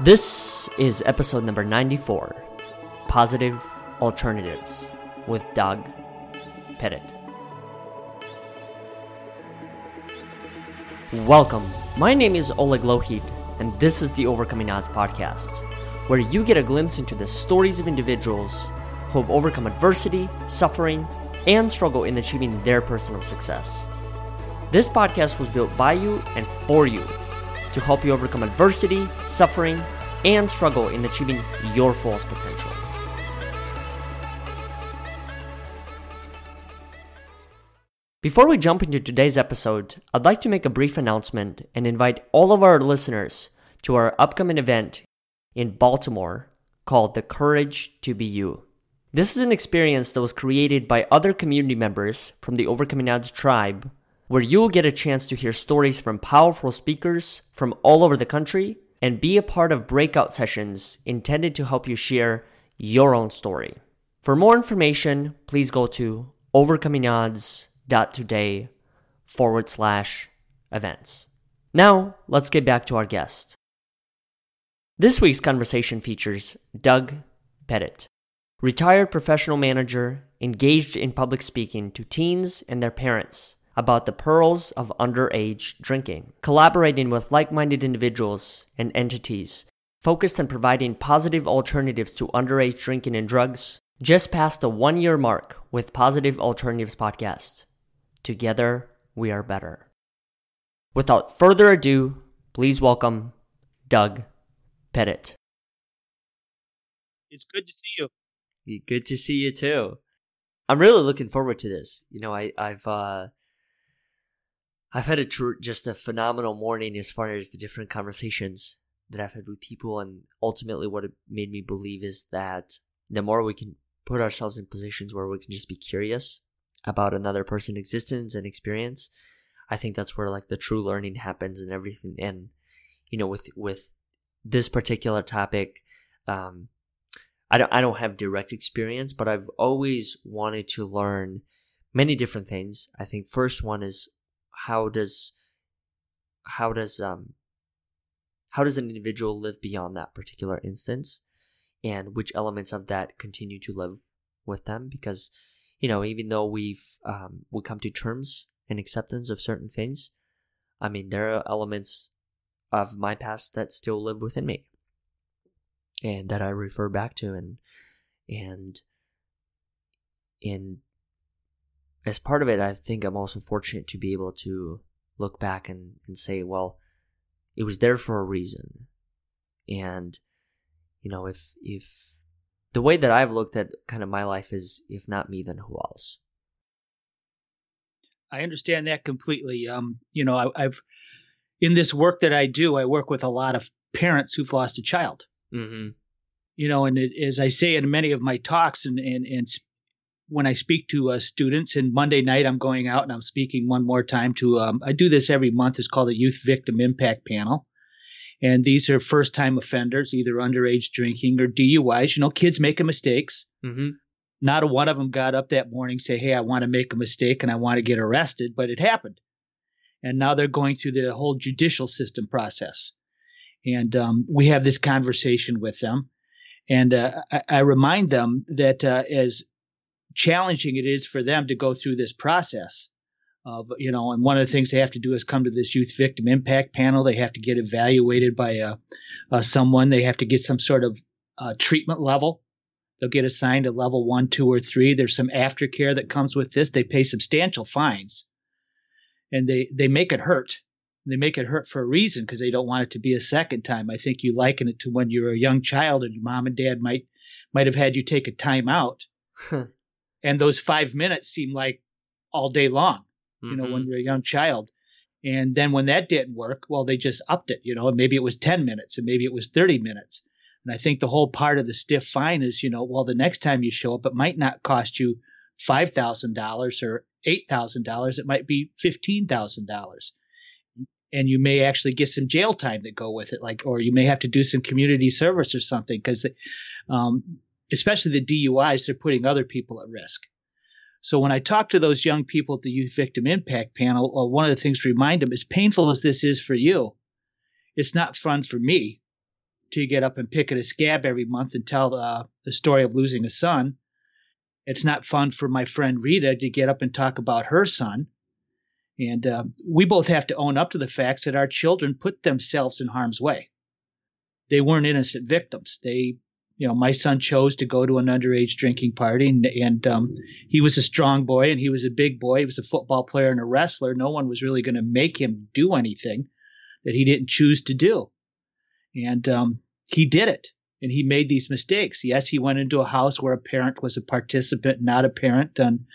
This is episode number 94 Positive Alternatives with Doug Petit. Welcome. My name is Oleg Lohit, and this is the Overcoming Odds podcast, where you get a glimpse into the stories of individuals who have overcome adversity, suffering, and struggle in achieving their personal success. This podcast was built by you and for you to help you overcome adversity, suffering, and struggle in achieving your fullest potential. Before we jump into today's episode, I'd like to make a brief announcement and invite all of our listeners to our upcoming event in Baltimore called The Courage to Be You. This is an experience that was created by other community members from the Overcoming Odds tribe, where you will get a chance to hear stories from powerful speakers from all over the country and be a part of breakout sessions intended to help you share your own story. For more information, please go to overcomingodds.today forward slash events. Now, let's get back to our guest. This week's conversation features Doug Petit, retired professional manager engaged in public speaking to teens and their parents about the perils of underage drinking, collaborating with like minded individuals and entities focused on providing positive alternatives to underage drinking and drugs, just past the one year mark with Positive Alternatives Podcast. Together, we are better. Without further ado, please welcome Doug Petit. It's good to see you. Good to see you too. I'm really looking forward to this. You know, I, I've uh, I've had a tr- just a phenomenal morning as far as the different conversations that I've had with people, and ultimately, what it made me believe is that the more we can put ourselves in positions where we can just be curious about another person's existence and experience, I think that's where like the true learning happens and everything. And you know, with with this particular topic, um, I don't I don't have direct experience, but I've always wanted to learn many different things. I think first one is how does how does um how does an individual live beyond that particular instance? And which elements of that continue to live with them? Because you know even though we've um, we come to terms and acceptance of certain things i mean there are elements of my past that still live within me. And that i refer back to and and in as part of it, I think I'm also fortunate to be able to look back and, and say, well, it was there for a reason. And, you know, if, if the way that I've looked at kind of my life is, if not me, then who else? I understand that completely. Um, you know, I, have in this work that I do, I work with a lot of parents who've lost a child. Mm-hmm. You know, and it, as I say in many of my talks and, and, and when I speak to uh, students, and Monday night I'm going out and I'm speaking one more time to, um, I do this every month. It's called a Youth Victim Impact Panel. And these are first time offenders, either underage drinking or DUIs. You know, kids making mistakes. Mm-hmm. Not a one of them got up that morning say, Hey, I want to make a mistake and I want to get arrested, but it happened. And now they're going through the whole judicial system process. And um, we have this conversation with them. And uh, I, I, remind them that uh, as challenging it is for them to go through this process of you know and one of the things they have to do is come to this youth victim impact panel. They have to get evaluated by a, uh, a uh, someone. They have to get some sort of uh, treatment level. They'll get assigned a level one two or three. There's some aftercare that comes with this. They pay substantial fines. And they they make it hurt. They make it hurt for a reason because they don't want it to be a second time. I think you liken it to when you were a young child and your mom and dad might might have had you take a time out and those five minutes seem like all day long, you mm-hmm. know, when mm-hmm. you're a young child. And then when that didn't work, well, they just upped it, you know, maybe it was 10 minutes and maybe it was 30 minutes. And I think the whole part of the stiff fine is, you know, well, the next time you show up, it might not cost you $5,000 or $8,000. It might be $15,000. And you may actually get some jail time that go with it, like, or you may have to do some community service or something because um, especially the DUIs, they're putting other people at risk. So when I talk to those young people at the Youth Victim Impact Panel, well, one of the things to remind them, as painful as this is for you, it's not fun for me. to get up and pick at a scab every month and tell uh, the story of losing a son. It's not fun for my friend Rita to get up and talk about her son. And uh, we both have to own up to the facts that our children put themselves in harm's way. They weren't innocent victims. They, you know, my son chose to go to an underage drinking party, and, and um, he was a strong boy and he was a big boy. He was a football player and a wrestler. No one was really going to make him do anything that he didn't choose to do. And um, he did it. And he made these mistakes. Yes, he went into a house where a parent was a participant, not a parent, and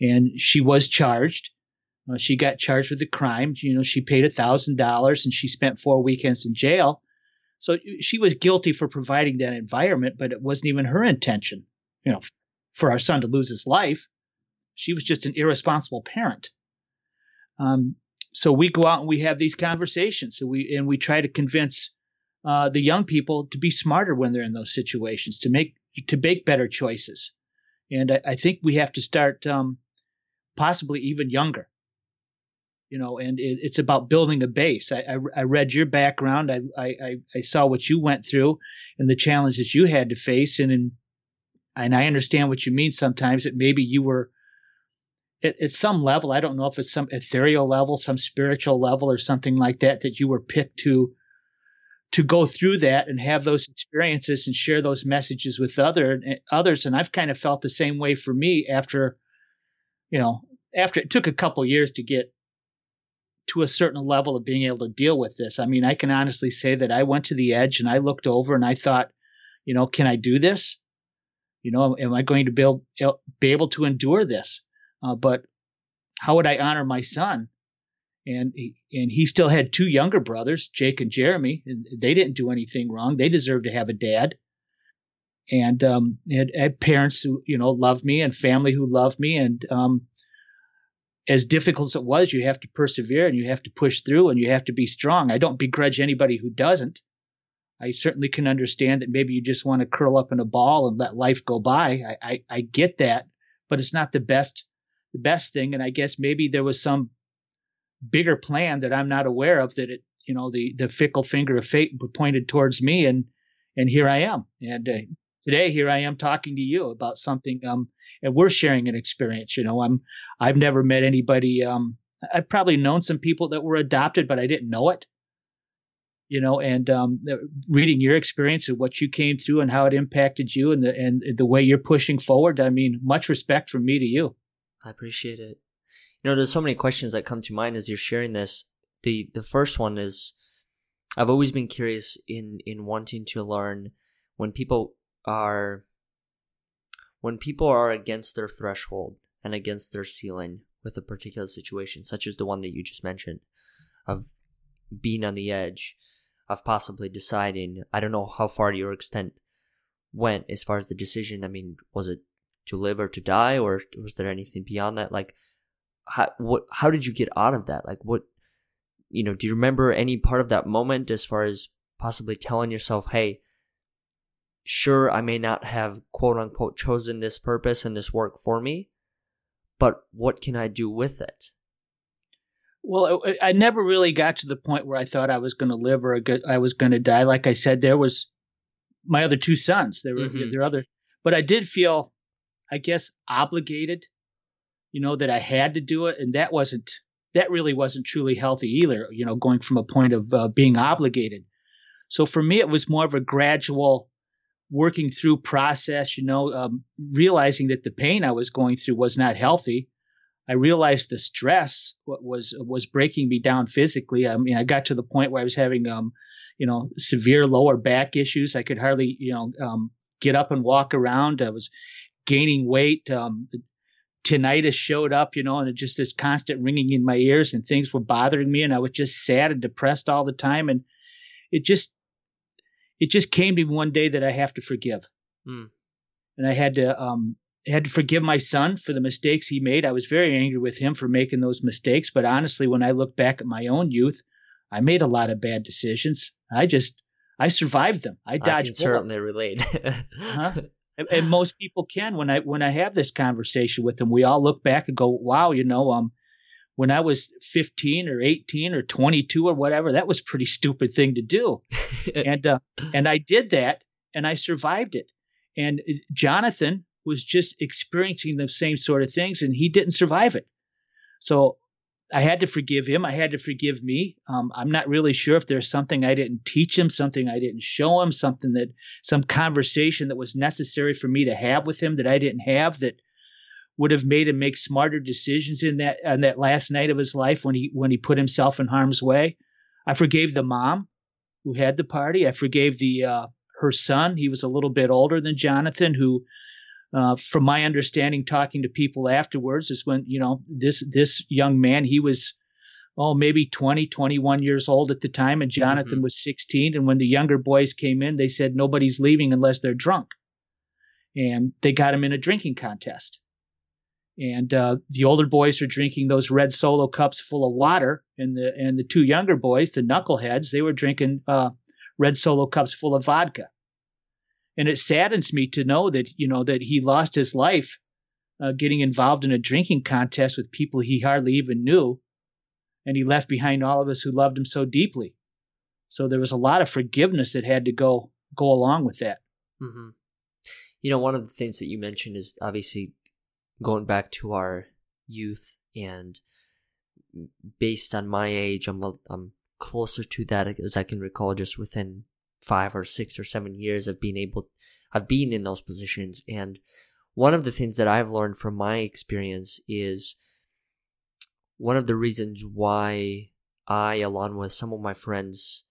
and she was charged. Uh, she got charged with a crime. You know, she paid a thousand dollars and she spent four weekends in jail. So she was guilty for providing that environment, but it wasn't even her intention. You know, for our son to lose his life, she was just an irresponsible parent. Um, so we go out and we have these conversations. So we and we try to convince uh, the young people to be smarter when they're in those situations, to make to make better choices. And I, I think we have to start um, possibly even younger. You know, and it, it's about building a base. I, I, I read your background. I, I, I saw what you went through and the challenges you had to face. And in, and I understand what you mean sometimes that maybe you were at, at, some level, I don't know if it's some ethereal level, some spiritual level or something like that, that you were picked to to go through that and have those experiences and share those messages with other others. And I've kind of felt the same way for me after, you know, after it took a couple years to get to a certain level of being able to deal with this. I mean, I can honestly say that I went to the edge and I looked over and I thought, you know, can I do this? You know, am I going to be able, be able to endure this? Uh, but how would I honor my son? and he, and he still had two younger brothers, Jake and Jeremy, and they didn't do anything wrong. They deserved to have a dad, and um, had, had parents who you know loved me and family who loved me. And um, as difficult as it was, you have to persevere and you have to push through and you have to be strong. I don't begrudge anybody who doesn't. I certainly can understand that maybe you just want to curl up in a ball and let life go by. I, I, I get that, but it's not the best the best thing. And I guess maybe there was some bigger plan that I'm not aware of that it, you know, the, the fickle finger of fate pointed towards me and, and here I am. And uh, today here I am talking to you about something, um, and we're sharing an experience. You know, I'm, I've never met anybody, um, I've probably known some people that were adopted, but I didn't know it. You know, and um, reading your experience and what you came through and how it impacted you and the and the way you're pushing forward. I mean, much respect from me to you. I appreciate it you know, there's so many questions that come to mind as you're sharing this. The the first one is I've always been curious in in wanting to learn when people are when people are against their threshold and against their ceiling with a particular situation, such as the one that you just mentioned, of being on the edge, of possibly deciding. I don't know how far your extent went as far as the decision. I mean, was it to live or to die, or was there anything beyond that? Like, how what how did you get out of that? Like what you know, do you remember any part of that moment as far as possibly telling yourself, "Hey, sure I may not have quote unquote chosen this purpose and this work for me, but what can I do with it?" Well, I, never really got to the point where I thought I was going to live or I was going to die. Like I said, there was my other two sons. There were mm-hmm. there other, but I did feel, I guess, obligated you know, that I had to do it. And that wasn't, that really wasn't truly healthy either, you know, going from a point of uh, being obligated. So for me, it was more of a gradual working through process, you know, um, realizing that the pain I was going through was not healthy. I realized the stress was was breaking me down physically. I mean, I got to the point where I was having, um, you know, severe lower back issues. I could hardly, you know, um, get up and walk around. I was gaining weight. Um, tinnitus showed up, you know, and just this constant ringing in my ears and things were bothering me and I was just sad and depressed all the time. And it just, it just came to me one day that I have to forgive. Mm. And I had to, um, had to forgive my son for the mistakes he made. I was very angry with him for making those mistakes. But honestly, when I look back at my own youth, I made a lot of bad decisions. I just, I survived them. I dodged. I can certainly relate. huh? and, and, most people can when I when I have this conversation with them, we all look back and go, "Wow, you know, um, when I was 15 or 18 or 22 or whatever, that was pretty stupid thing to do. and uh, and I did that and I survived it. And uh, Jonathan was just experiencing the same sort of things and he didn't survive it. So I had to forgive him. I had to forgive me. Um, I'm not really sure if there's something I didn't teach him, something I didn't show him, something that some conversation that was necessary for me to have with him that I didn't have that would have made him make smarter decisions in that on that last night of his life when he when he put himself in harm's way. I forgave the mom who had the party. I forgave the uh, her son. He was a little bit older than Jonathan, who, uh, from my understanding, talking to people afterwards, is when you know this this young man he was oh maybe 20 21 years old at the time and jonathan mm-hmm. was 16 and when the younger boys came in they said nobody's leaving unless they're drunk and they got him in a drinking contest and uh, the older boys are drinking those red solo cups full of water, and the and the two younger boys, the knuckleheads, they were drinking uh, red solo cups full of vodka. And it saddens me to know that you know that he lost his life uh, getting involved in a drinking contest with people he hardly even knew, and he left behind all of us who loved him so deeply. So there was a lot of forgiveness that had to go go along with that. Mm-hmm. You know, one of the things that you mentioned is obviously going back to our youth and based on my age, I'm I'm closer to that as I can recall just within five or six or seven years of being able I've been in those positions. And one of the things that I've learned from my experience is one of the reasons why I along with some of my friends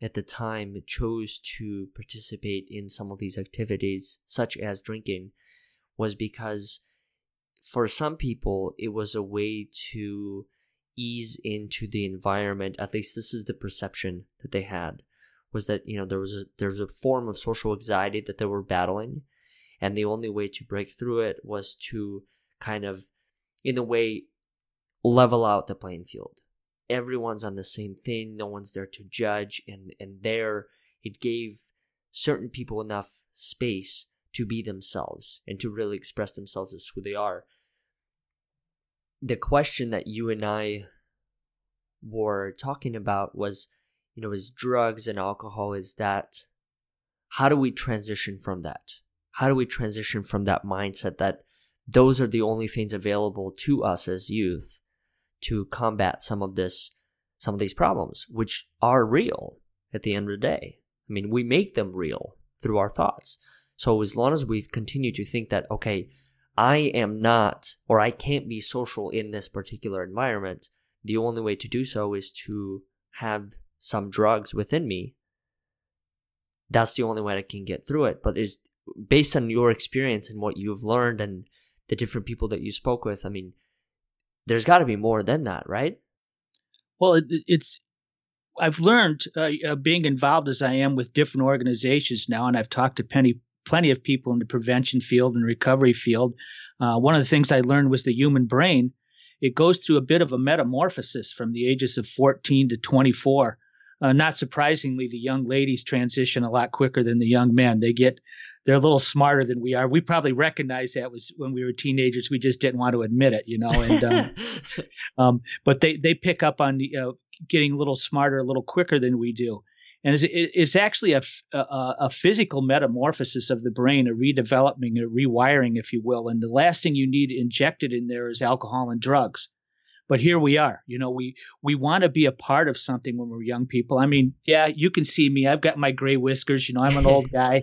at the time chose to participate in some of these activities such as drinking was because for some people, it was a way to ease into the environment. At least this is the perception that they had was that you know there was a there was a form of social anxiety that they were battling, and the only way to break through it was to kind of, in a way, level out the playing field. Everyone's on the same thing. No one's there to judge, and and there it gave certain people enough space to be themselves and to really express themselves as who they are. The question that you and I were talking about was, you know, is drugs and alcohol, is that, how do we transition from that? How do we transition from that mindset that those are the only things available to us as youth to combat some of this, some of these problems, which are real at the end of the day? I mean, we make them real through our thoughts. So as long as we continue to think that, okay, I am not or I can't be social in this particular environment, the only way to do so is to have some drugs within me. That's the only way I can get through it. But is based on your experience and what you've learned and the different people that you spoke with, I mean, there's got to be more than that, right? Well, it, it's I've learned uh, uh, being involved as I am with different organizations now, and I've talked to Penny plenty of people in the prevention field and recovery field. Uh, one of the things I learned was the human brain. It goes through a bit of a metamorphosis from the ages of 14 to 24. Uh, not surprisingly, the young ladies transition a lot quicker than the young men. They get they're a little smarter than we are. We probably recognized that was when we were teenagers. We just didn't want to admit it, you know. And um, um, but they they pick up on the, uh, getting a little smarter, a little quicker than we do and it's, it's actually a, a, a, physical metamorphosis of the brain, a redeveloping, a rewiring, if you will. And the last thing you need injected in there is alcohol and drugs. But here we are. You know, we we want to be a part of something when we're young people. I mean, yeah, you can see me. I've got my gray whiskers. You know, I'm an old guy,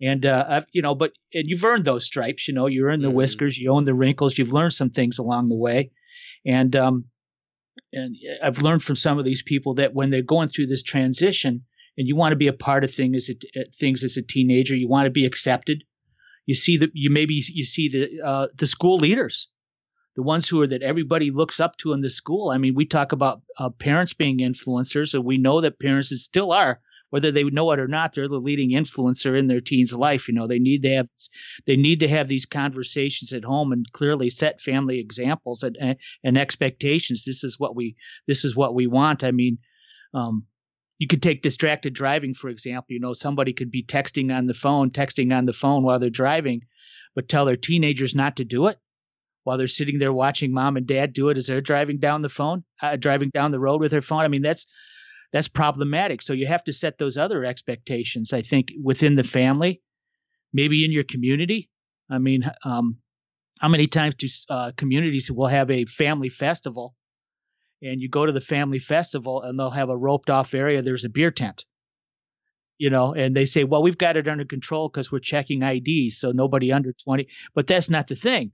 and uh, I've, you know, but and you've earned those stripes. You know, you earned the mm-hmm. whiskers, you own the wrinkles. You've learned some things along the way, and um, and I've learned from some of these people that when they're going through this transition and you want to be a part of things as a, things as a teenager, you want to be accepted. You see that you maybe you see the uh, the school leaders, the ones who are that everybody looks up to in the school. I mean, we talk about uh, parents being influencers, and we know that parents still are whether they know it or not, they're the leading influencer in their teen's life. You know, they need to have they need to have these conversations at home and clearly set family examples and and expectations. This is what we this is what we want. I mean, um, you could take distracted driving for example. You know, somebody could be texting on the phone, texting on the phone while they're driving, but tell their teenagers not to do it. while they're sitting there watching mom and dad do it as they're driving down the phone, uh, driving down the road with their phone. I mean, that's that's problematic. So you have to set those other expectations. I think within the family, maybe in your community. I mean, um, how many times do uh, communities will have a family festival, and you go to the family festival and they'll have a roped off area. There's a beer tent you know, and they say, well, we've got it under control because we're checking IDs, so nobody under 20. But that's not the thing.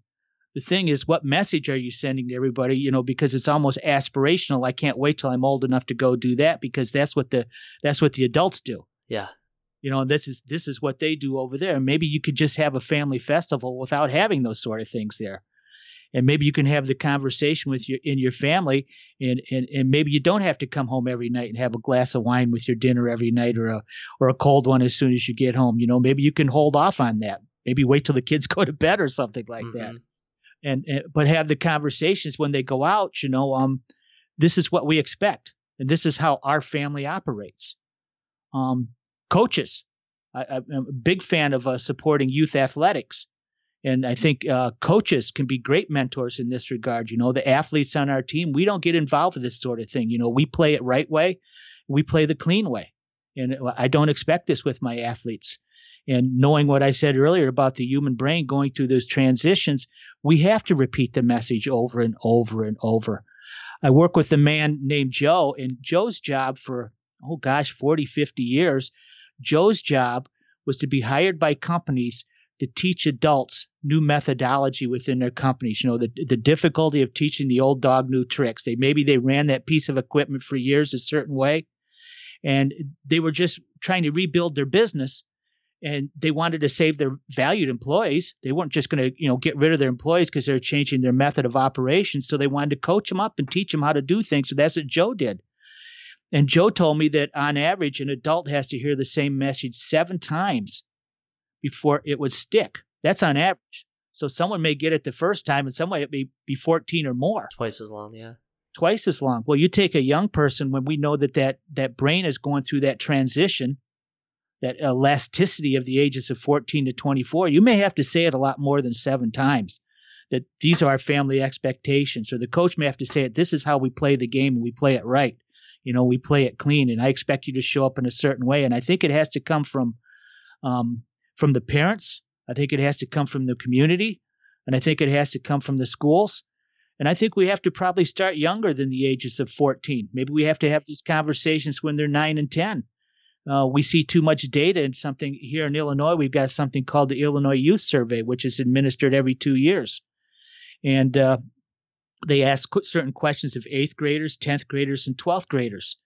The thing is, what message are you sending to everybody? You know, because it's almost aspirational. I can't wait till I'm old enough to go do that because that's what the that's what the adults do. Yeah. You know, this is this is what they do over there. Maybe you could just have a family festival without having those sort of things there and maybe you can have the conversation with your in your family and, and and maybe you don't have to come home every night and have a glass of wine with your dinner every night or a or a cold one as soon as you get home you know maybe you can hold off on that maybe wait till the kids go to bed or something like mm-hmm. that and, and but have the conversations when they go out you know um this is what we expect and this is how our family operates um coaches I, am a big fan of uh, supporting youth athletics and I think uh, coaches can be great mentors in this regard. You know, the athletes on our team, we don't get involved with this sort of thing. You know, we play it right way, we play the clean way. And I don't expect this with my athletes. And knowing what I said earlier about the human brain going through those transitions, we have to repeat the message over and over and over. I work with a man named Joe, and Joe's job for, oh gosh, 40, 50 years, Joe's job was to be hired by companies to teach adults new methodology within their companies. You know, the the difficulty of teaching the old dog new tricks. They maybe they ran that piece of equipment for years a certain way, and they were just trying to rebuild their business. And they wanted to save their valued employees. They weren't just going to, you know, get rid of their employees because they're changing their method of operation. So they wanted to coach them up and teach them how to do things. So that's what Joe did. And Joe told me that on average, an adult has to hear the same message seven times before it would stick. That's on average. So someone may get it the first time and someone it may be 14 or more. Twice as long, yeah. Twice as long. Well, you take a young person when we know that that, that brain is going through that transition, that elasticity of the ages of 14 to 24, you may have to say it a lot more than seven times. That these are our family expectations, or the coach may have to say it. This is how we play the game, and we play it right. You know, we play it clean, and I expect you to show up in a certain way. And I think it has to come from um, from the parents. I think it has to come from the community. And I think it has to come from the schools. And I think we have to probably start younger than the ages of 14. Maybe we have to have these conversations when they're 9 and 10. Uh, we see too much data in something here in Illinois. We've got something called the Illinois Youth Survey, which is administered every two years. And uh, they ask certain questions of eighth graders, 10th graders, and 12th graders.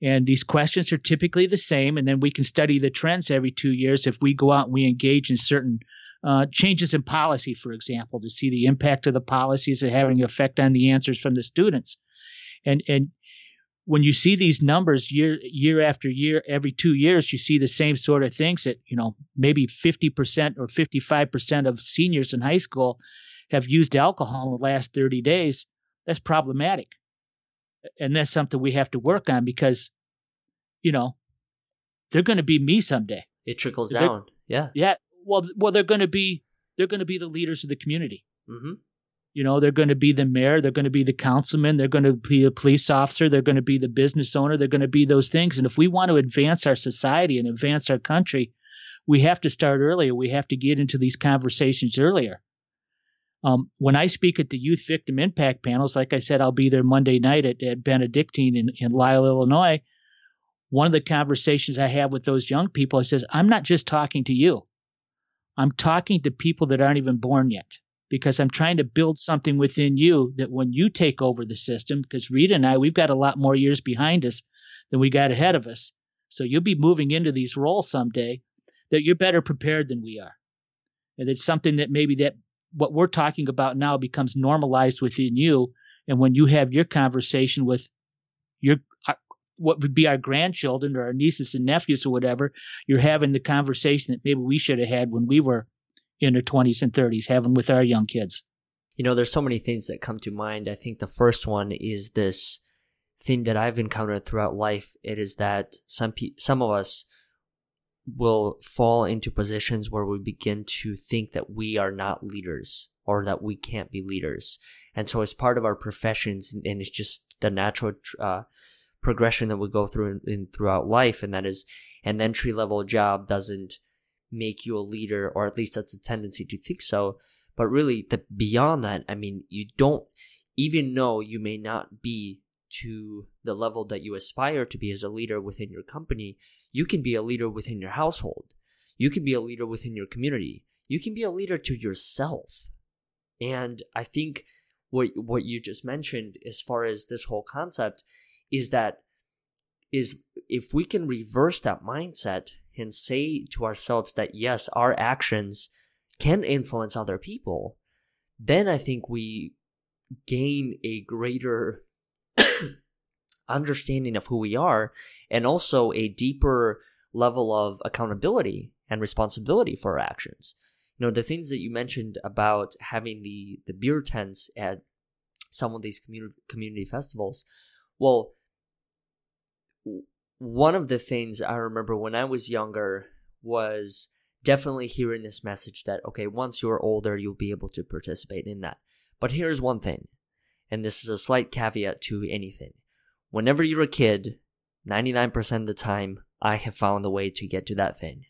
And these questions are typically the same. And then we can study the trends every two years if we go out and we engage in certain uh, changes in policy, for example, to see the impact of the policies and having an effect on the answers from the students. And, and when you see these numbers year year after year, every two years, you see the same sort of things that, you know, maybe 50% or 55% of seniors in high school have used alcohol in the last 30 days. That's problematic and that's something we have to work on because, you know, they're going to be me someday. It trickles they're, down. Yeah. Yeah. Well, well, they're going to be they're going to be the leaders of the community. Mm-hmm. You know, they're going to be the mayor, they're going to be the councilman, they're going to be a police officer, they're going to be the business owner, they're going to be those things. And if we want to advance our society and advance our country, we have to start earlier. We have to get into these conversations earlier. Um, when I speak at the Youth Victim Impact panels, like I said, I'll be there Monday night at, at Benedictine in, in Lisle, Illinois. One of the conversations I have with those young people, I says, I'm not just talking to you. I'm talking to people that aren't even born yet because I'm trying to build something within you that when you take over the system, because Rita and I, we've got a lot more years behind us than we got ahead of us. So you'll be moving into these roles someday that you're better prepared than we are. And it's something that maybe that what we're talking about now becomes normalized within you. And when you have your conversation with your uh, what would be our grandchildren or our nieces and nephews or whatever, you're having the conversation that maybe we should have had when we were in their 20s and 30s, having with our young kids. You know, there's so many things that come to mind. I think the first one is this thing that I've encountered throughout life. It is that some pe- some of us will fall into positions where we begin to think that we are not leaders or that we can't be leaders. And so, as part of our professions, and it's just the natural uh, progression that we go through in, in, throughout life, and that is an entry level job doesn't make you a leader, or at least that's a tendency to think so. But really, the beyond that, I mean, you don't even though you may not be to the level that you aspire to be as a leader within your company, you can be a leader within your household. You can be a leader within your community. You can be a leader to yourself. And I think what what you just mentioned as far as this whole concept is that is if we can reverse that mindset and say to ourselves that yes, our actions can influence other people, then I think we gain a greater understanding of who we are and also a deeper level of accountability and responsibility for our actions. You know, the things that you mentioned about having the, the beer tents at some of these community, community festivals. Well, one of the things I remember when I was younger was definitely hearing this message that, okay, once you're older, you'll be able to participate in that. But here's one thing, and this is a slight caveat to anything. Whenever you're a kid, 99% of the time, I have found a way to get to that thing.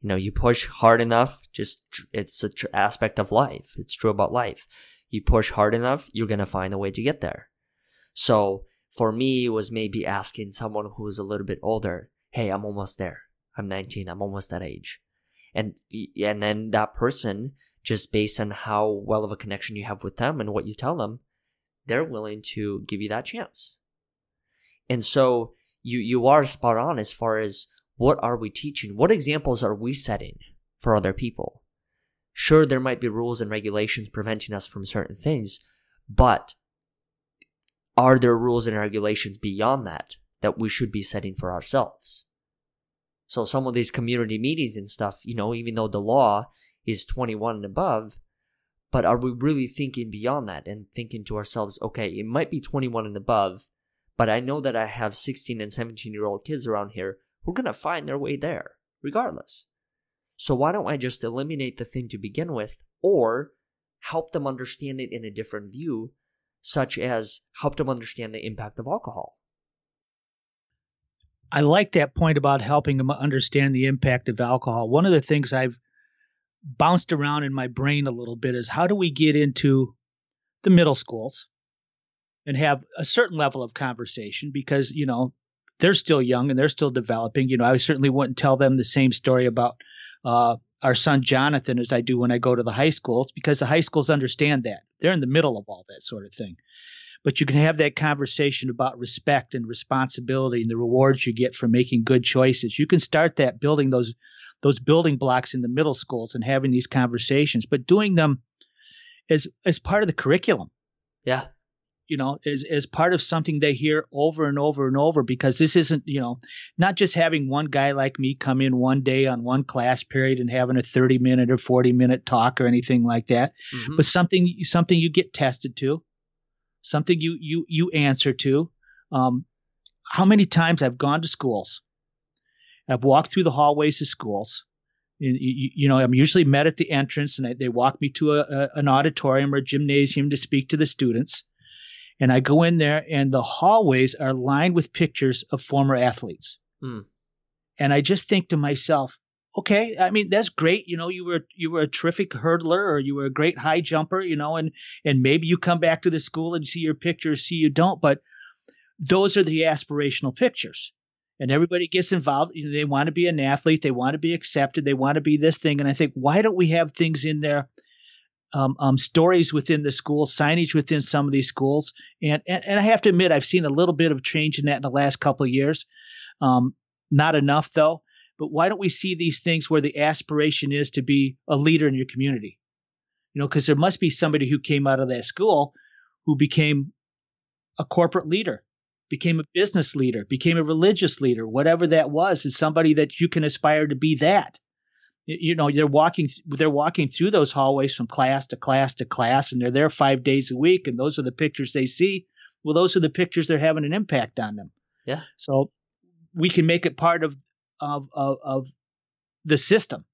You know, you push hard enough, just, it's an tr- aspect of life. It's true about life. You push hard enough, you're gonna find a way to get there. So, for me, was maybe asking someone who's a little bit older, hey, I'm almost there. I'm 19, I'm almost that age. And, and then that person just based on how well of a connection you have with them and what you tell them, they're willing to give you that chance. And so you you are spot on as far as what are we teaching? What examples are we setting for other people? Sure, there might be rules and regulations preventing us from certain things, but are there rules and regulations beyond that that we should be setting for ourselves? So some of these community meetings and stuff, you know, even though the law is 21 and above. But are we really thinking beyond that and thinking to ourselves, okay, it might be 21 and above, but I know that I have 16 and 17 year old kids around here who are going to find their way there, regardless. So why don't I just eliminate the thing to begin with, or help them understand it in a different view, such as help them understand the impact of alcohol? I like that point about helping them understand the impact of alcohol. One of the things I've bounced around in my brain a little bit is how do we get into the middle schools and have a certain level of conversation because you know they're still young and they're still developing you know i certainly wouldn't tell them the same story about uh, our son jonathan as i do when i go to the high school. It's because the high schools understand that they're in the middle of all that sort of thing but you can have that conversation about respect and responsibility and the rewards you get for making good choices you can start that building those those building blocks in the middle schools and having these conversations, but doing them as as part of the curriculum. Yeah. You know, as as part of something they hear over and over and over because this isn't, you know, not just having one guy like me come in one day on one class period and having a 30 minute or 40 minute talk or anything like that, mm-hmm. but something something you get tested to, something you you you answer to. Um, how many times I've gone to schools I've walked through the hallways of schools. You, you know, I'm usually met at the entrance, and they walk me to a, a, an auditorium or a gymnasium to speak to the students. And I go in there, and the hallways are lined with pictures of former athletes. Mm. And I just think to myself, okay, I mean that's great. You know, you were you were a terrific hurdler, or you were a great high jumper. You know, and and maybe you come back to the school and see your picture, see you don't, but those are the aspirational pictures and everybody gets involved. You know, they want to be an athlete, they want to be accepted, they want to be this thing. And I think, why don't we have things in there, um, um, stories within the school, signage within some of these schools? And, and, and I have to admit, I've seen a little bit of change in that in the last couple of years. Um, not enough though. But why don't we see these things where the aspiration is to be a leader in your community? You know, because there must be somebody who came out of that school who became a corporate leader became a business leader, became a religious leader, whatever that was, is somebody that you can aspire to be that. You know, they're walking they're walking through those hallways from class to class to class, and they're there five days a week, and those are the pictures they see. Well, those are the pictures they're having an impact on them. Yeah. So we can make it part of of of, of the system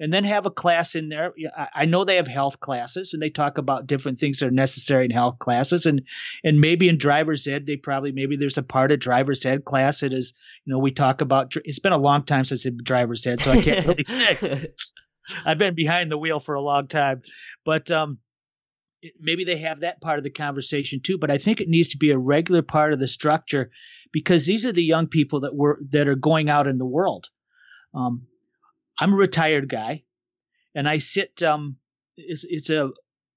and then have a class in there. I know they have health classes and they talk about different things that are necessary in health classes, and and maybe in driver's ed they probably maybe there's a part of driver's ed class that is you know we talk about. It's been a long time since I've driver's ed, so I can't really say. I've been behind the wheel for a long time, but um, maybe they have that part of the conversation too. But I think it needs to be a regular part of the structure because these are the young people that were that are going out in the world. Um, I'm a retired guy, and I sit. Um, it's, it's a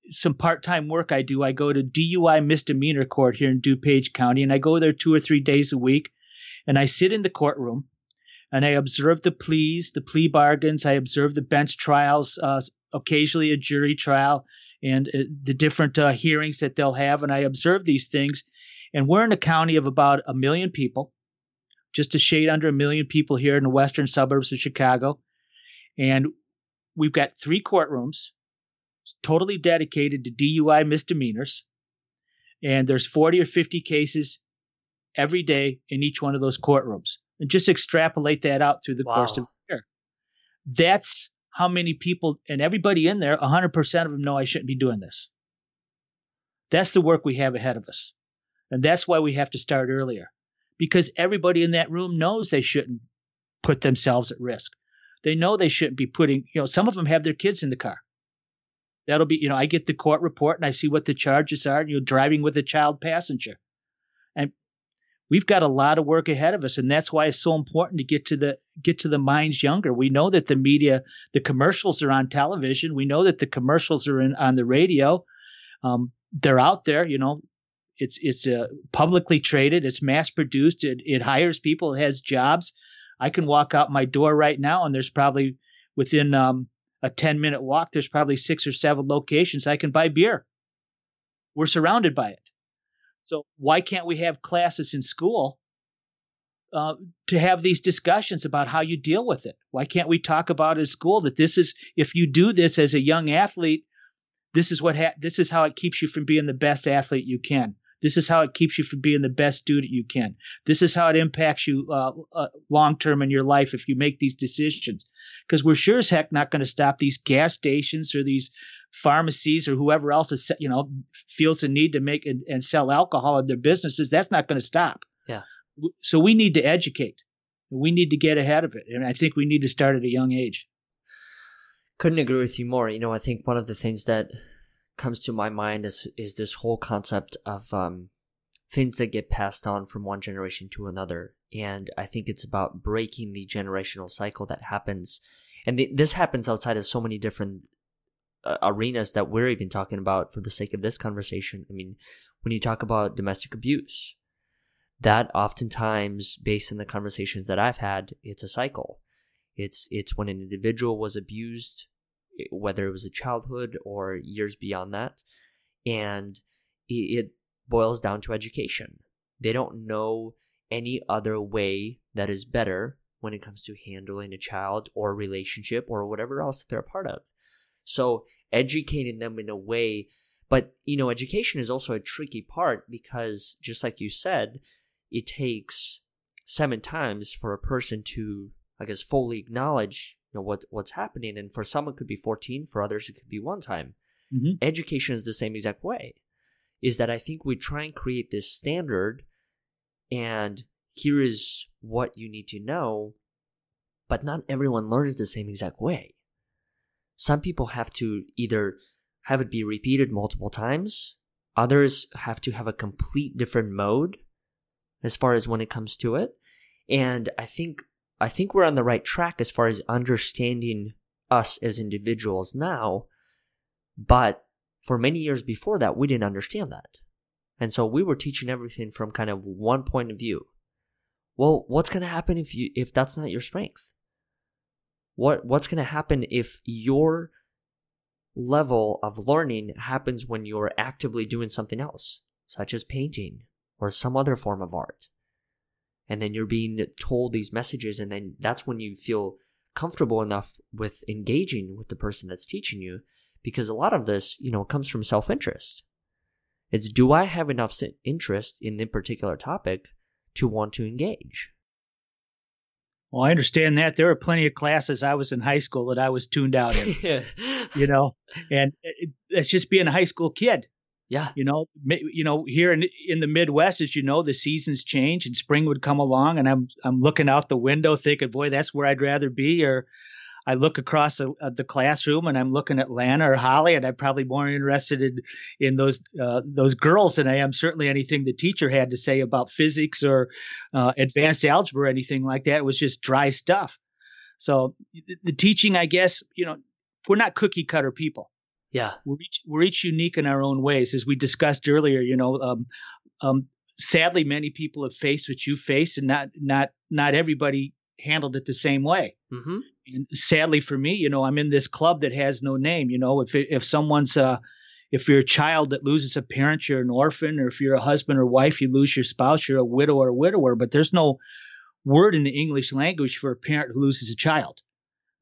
some part-time work I do. I go to DUI misdemeanor court here in DuPage County, and I go there two or three days a week, and I sit in the courtroom, and I observe the pleas, the plea bargains. I observe the bench trials, uh, occasionally a jury trial, and uh, the different uh, hearings that they'll have, and I observe these things. And we're in a county of about a million people, just a shade under a million people here in the western suburbs of Chicago. And we've got three courtrooms totally dedicated to DUI misdemeanors. And there's 40 or 50 cases every day in each one of those courtrooms. And just extrapolate that out through the wow. course of the year. That's how many people, and everybody in there, 100% of them know I shouldn't be doing this. That's the work we have ahead of us. And that's why we have to start earlier. Because everybody in that room knows they shouldn't put themselves at risk. They know they shouldn't be putting, you know, some of them have their kids in the car. That'll be, you know, I get the court report and I see what the charges are, and you're driving with a child passenger. And we've got a lot of work ahead of us and that's why it's so important to get to the get to the minds younger. We know that the media, the commercials are on television. We know that the commercials are in on the radio. Um, they're out there, you know, it's it's uh, publicly traded. It's mass produced. It, it hires people. It has jobs. I can walk out my door right now, and there's probably within um, a 10 minute walk, there's probably six or seven locations I can buy beer. We're surrounded by it. So why can't we have classes in school uh, to have these discussions about how you deal with it? Why can't we talk about at school that this is if you do this as a young athlete, this is what ha- this is how it keeps you from being the best athlete you can. This is how it keeps you from being the best student you can. This is how it impacts you uh, uh, long term in your life if you make these decisions. Because we're sure as heck not going to stop these gas stations or these pharmacies or whoever else is you know feels the need to make and, and sell alcohol in their businesses. That's not going to stop. Yeah. So we need to educate. We need to get ahead of it, and I think we need to start at a young age. Couldn't agree with you more. You know, I think one of the things that comes to my mind is is this whole concept of um, things that get passed on from one generation to another, and I think it's about breaking the generational cycle that happens, and this happens outside of so many different uh, arenas that we're even talking about for the sake of this conversation. I mean, when you talk about domestic abuse, that oftentimes, based on the conversations that I've had, it's a cycle. It's it's when an individual was abused whether it was a childhood or years beyond that. And it boils down to education. They don't know any other way that is better when it comes to handling a child or relationship or whatever else that they're a part of. So educating them in a way, but you know, education is also a tricky part because just like you said, it takes seven times for a person to, I guess, fully acknowledge you know what what's happening. And for some it could be 14 for others it could be one time. Mm-hmm. education is the same exact way is that i think we try and create this standard and here is what you need to know but not everyone learns the same exact way. Some people have to either have it be repeated multiple times others have to have a complete different mode as far as when it comes to it. And i think I think we're on the right track as far as understanding us as individuals now. But for many years before that, we didn't understand that. And so we were teaching everything from kind of one point of view. Well, what's going to happen if you if that's not your strength? What what's going to happen if your level of learning happens when you're actively doing something else, such as painting or some other form of art? And then you're being told these messages and then that's when you feel comfortable enough with engaging with the person that's teaching you because a lot of this you know comes from self-interest it's do i have enough interest in the particular topic to want to engage Well, I understand that. There are plenty of classes I was in high school that I was tuned out in. You know, and it, it's just being a high school kid. Yeah. You know, you know, here in in the Midwest, as you know, the seasons change and spring would come along, and I'm I'm looking out the window thinking, boy, that's where I'd rather be. Or I look across the, uh, the classroom and I'm looking at Lana or Holly, and I'm probably more interested in in those uh, those girls than I am certainly anything the teacher had to say about physics or uh, advanced algebra or anything like that. It was just dry stuff. So the, the teaching, I guess, you know, we're not cookie cutter people yeah, we're each we're each unique in our own ways, as we discussed earlier. You know, um, um, sadly, many people have faced what you faced, and not not not everybody handled it the same way. Mm-hmm. And sadly for me, you know, I'm in this club that has no name. You know, if if someone's uh, if you're a child that loses a parent, you're an orphan, or if you're a husband or wife, you lose your spouse, you're a widow or a widower. But there's no word in the English language for a parent who loses a child.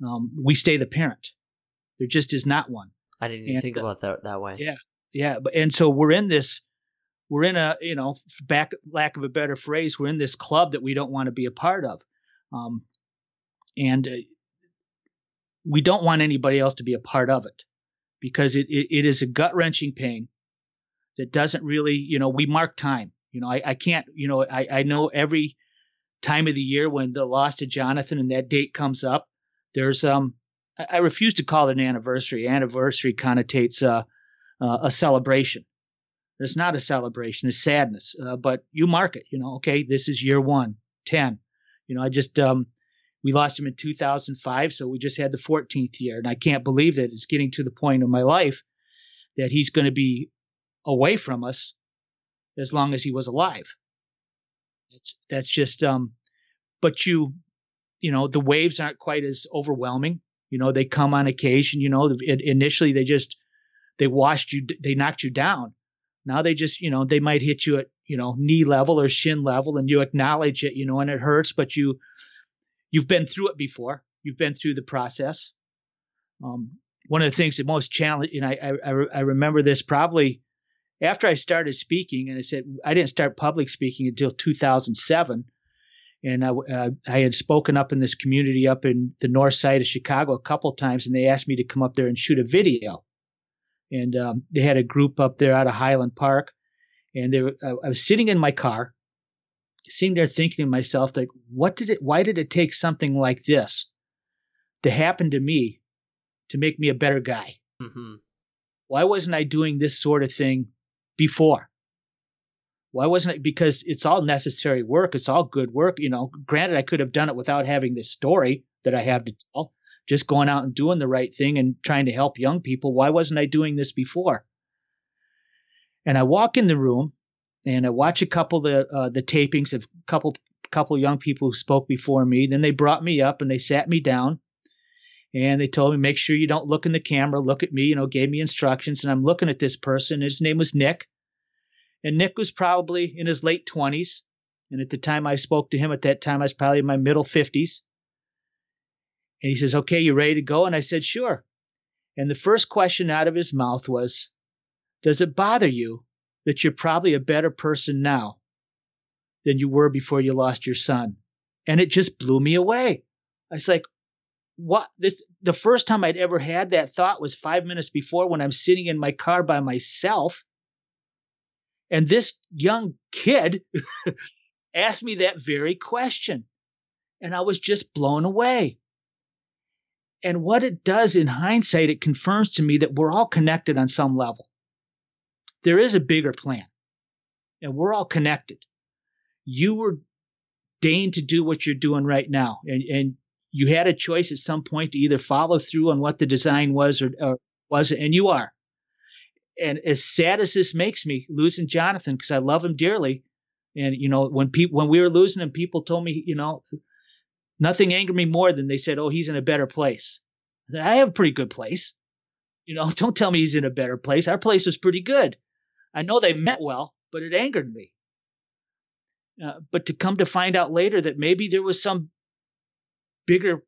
Um, we stay the parent. There just is not one. I didn't even and, think about that that way. Yeah, yeah. But and so we're in this, we're in a you know back lack of a better phrase, we're in this club that we don't want to be a part of, um, and uh, we don't want anybody else to be a part of it because it it, it is a gut wrenching pain that doesn't really you know we mark time. You know I I can't you know I I know every time of the year when the loss to Jonathan and that date comes up, there's um I refuse to call it an anniversary. Anniversary connotates uh, uh, a celebration. It's not a celebration; it's sadness. Uh, but you mark it. You know, okay, this is year one, ten. You know, I just um, we lost him in 2005, so we just had the 14th year, and I can't believe that it's getting to the point of my life that he's going to be away from us as long as he was alive. That's that's just um, but you, you know, the waves aren't quite as overwhelming. You know, they come on occasion. You know, initially they just they washed you, they knocked you down. Now they just, you know, they might hit you at you know knee level or shin level, and you acknowledge it, you know, and it hurts, but you you've been through it before. You've been through the process. Um, one of the things that most challenging, and I, I I remember this probably after I started speaking, and I said I didn't start public speaking until 2007 and I, uh, I had spoken up in this community up in the north side of Chicago a couple times, and they asked me to come up there and shoot a video. And um, they had a group up there out of Highland Park, and they were, I was sitting in my car, sitting there thinking to myself, like, what did it? Why did it take something like this to happen to me to make me a better guy? Mm-hmm. Why wasn't I doing this sort of thing before? Why wasn't it? Because it's all necessary work. It's all good work. You know, granted, I could have done it without having this story that I have to tell, just going out and doing the right thing and trying to help young people. Why wasn't I doing this before? And I walk in the room and I watch a couple the, uh, the tapings of a couple, couple young people who spoke before me. Then they brought me up and they sat me down and they told me, make sure you don't look in the camera, look at me, you know, gave me instructions. And I'm looking at this person. His name was Nick. And Nick was probably in his late 20s. And at the time I spoke to him, at that time I was probably in my middle 50s. And he says, Okay, you ready to go? And I said, Sure. And the first question out of his mouth was, Does it bother you that you're probably a better person now than you were before you lost your son? And it just blew me away. I was like, what this the first time I'd ever had that thought was five minutes before when I'm sitting in my car by myself and this young kid asked me that very question. And I was just blown away. And what it does in hindsight, it confirms to me that we're all connected on some level. There is a bigger plan, and we're all connected. You were deigned to do what you're doing right now, and, and you had a choice at some point to either follow through on what the design was or, or was, and you are and as sad as this makes me losing Jonathan because I love him dearly, and you know when people when we were losing him, people told me you know nothing angered me more than they said, "Oh, he's in a better place." I have a pretty good place. You know, don't tell me he's in a better place. Our place was pretty good. I know they meant well, but it angered me. Uh, but to come to find out later that maybe there was some bigger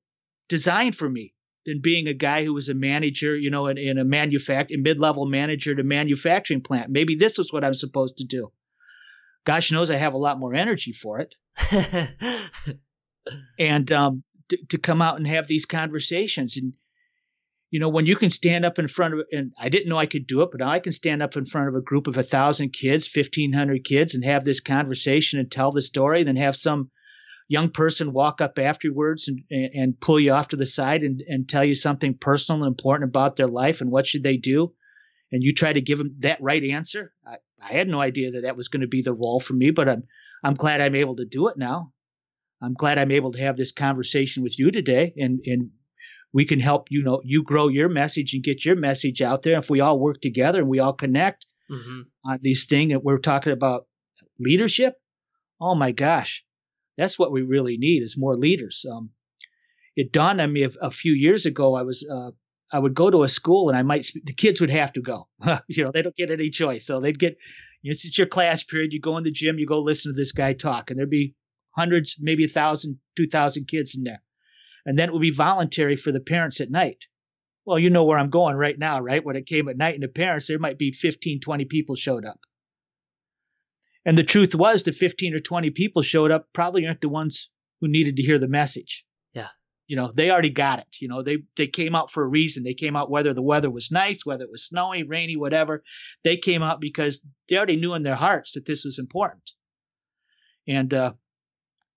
design for me than being a guy who was a manager, you know, in, in a manufacturing mid-level manager to a manufacturing plant. Maybe this is what I'm supposed to do. Gosh knows I have a lot more energy for it. and um, to, to come out and have these conversations. And you know, when you can stand up in front of, and I didn't know I could do it, but now I can stand up in front of a group of a thousand kids, fifteen hundred kids, and have this conversation and tell the story, and then have some young person walk up afterwards and, and pull you off to the side and, and tell you something personal and important about their life and what should they do? And you try to give them that right answer? I, I had no idea that that was going to be the role for me but i'm i'm glad i'm able to do it now. I'm glad i'm able to have this conversation with you today and and we can help you know you grow your message and get your message out there. If we all work together and we all connect mm-hmm. on these things that we're talking about leadership oh my gosh that's what we really need is more leaders. Um, it dawned on me a, a, few years ago. I was uh, I would go to a school and I might the kids would have to go. you know, they don't get any choice, so they'd get. You know, it's your class period. You go in the gym, you go listen to this guy talk, and there'd be hundreds, maybe a thousand, two thousand kids in there, and then it would be voluntary for the parents at night. Well, you know where I'm going right now, right? When it came at night and the parents, there might be 15, 20 people showed up. And the truth was, the 15 or 20 people showed up probably aren't the ones who needed to hear the message. Yeah. You know, they already got it. You know, they they came out for a reason. They came out whether the weather was nice, whether it was snowy, rainy, whatever. They came out because they already knew in their hearts that this was important. And uh,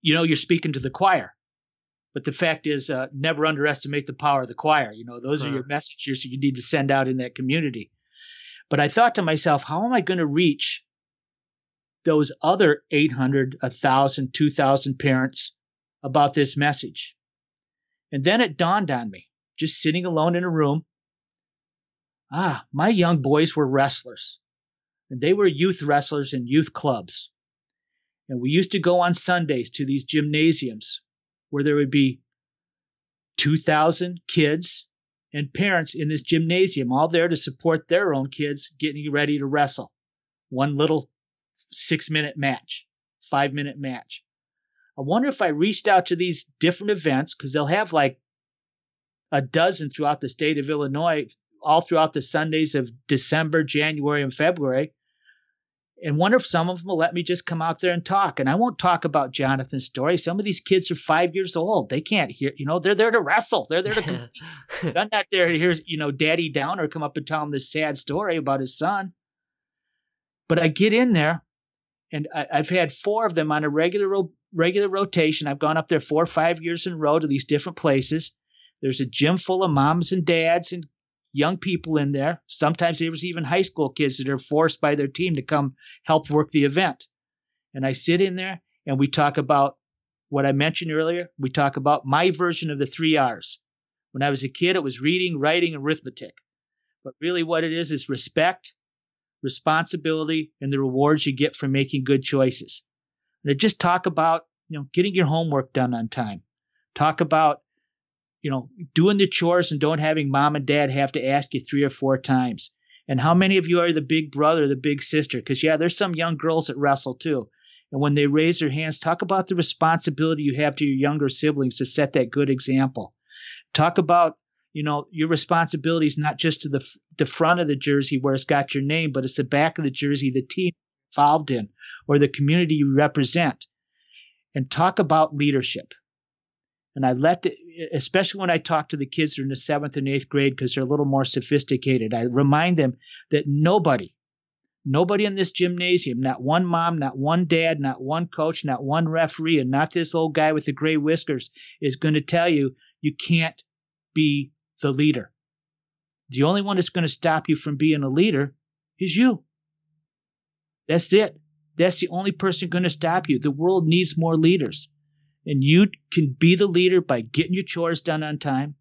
you know, you're speaking to the choir. But the fact is, uh, never underestimate the power of the choir. You know, those huh. are your messages you need to send out in that community. But I thought to myself, how am I going to reach those other 800, 1,000, 2,000 parents about this message. And then it dawned on me, just sitting alone in a room. Ah, my young boys were wrestlers, and they were youth wrestlers in youth clubs. And we used to go on Sundays to these gymnasiums where there would be 2,000 kids and parents in this gymnasium, all there to support their own kids getting ready to wrestle. One little six minute match, five minute match. I wonder if I reached out to these different events because they'll have like a dozen throughout the state of Illinois, all throughout the Sundays of December, January, and February. And wonder if some of them will let me just come out there and talk. And I won't talk about Jonathan's story. Some of these kids are five years old. They can't hear, you know, they're there to wrestle. They're there to compete. I'm not there to hear, you know, Daddy Downer come up and tell them this sad story about his son. But I get in there and I, have had four of them on a regular regular rotation. I've gone up there four or five years in a row to these different places. There's a gym full of moms and dads and young people in there. Sometimes there was even high school kids that are forced by their team to come help work the event. And I sit in there and we talk about what I mentioned earlier. We talk about my version of the three R's. When I was a kid, it was reading, writing, arithmetic. But really, what it is is respect, responsibility, and the rewards you get from making good choices. And just talk about, you know, getting your homework done on time. Talk about, you know, doing the chores and don't having mom and dad have to ask you three or four times. And how many of you are the big brother, the big sister? Because, yeah, there's some young girls that wrestle too. And when they raise their hands, talk about the responsibility you have to your younger siblings to set that good example. Talk about you know, your responsibility is not just to the the front of the jersey where it's got your name, but it's the back of the jersey, the team involved in, or the community you represent. And talk about leadership. And I let the, especially when I talk to the kids that are in the seventh and eighth grade because they're a little more sophisticated, I remind them that nobody, nobody in this gymnasium, not one mom, not one dad, not one coach, not one referee, and not this old guy with the gray whiskers is going to tell you you can't be the leader. The only one that's going to stop you from being a leader is you. That's it. That's the only person going to stop you. The world needs more leaders. And you can be the leader by getting your chores done on time.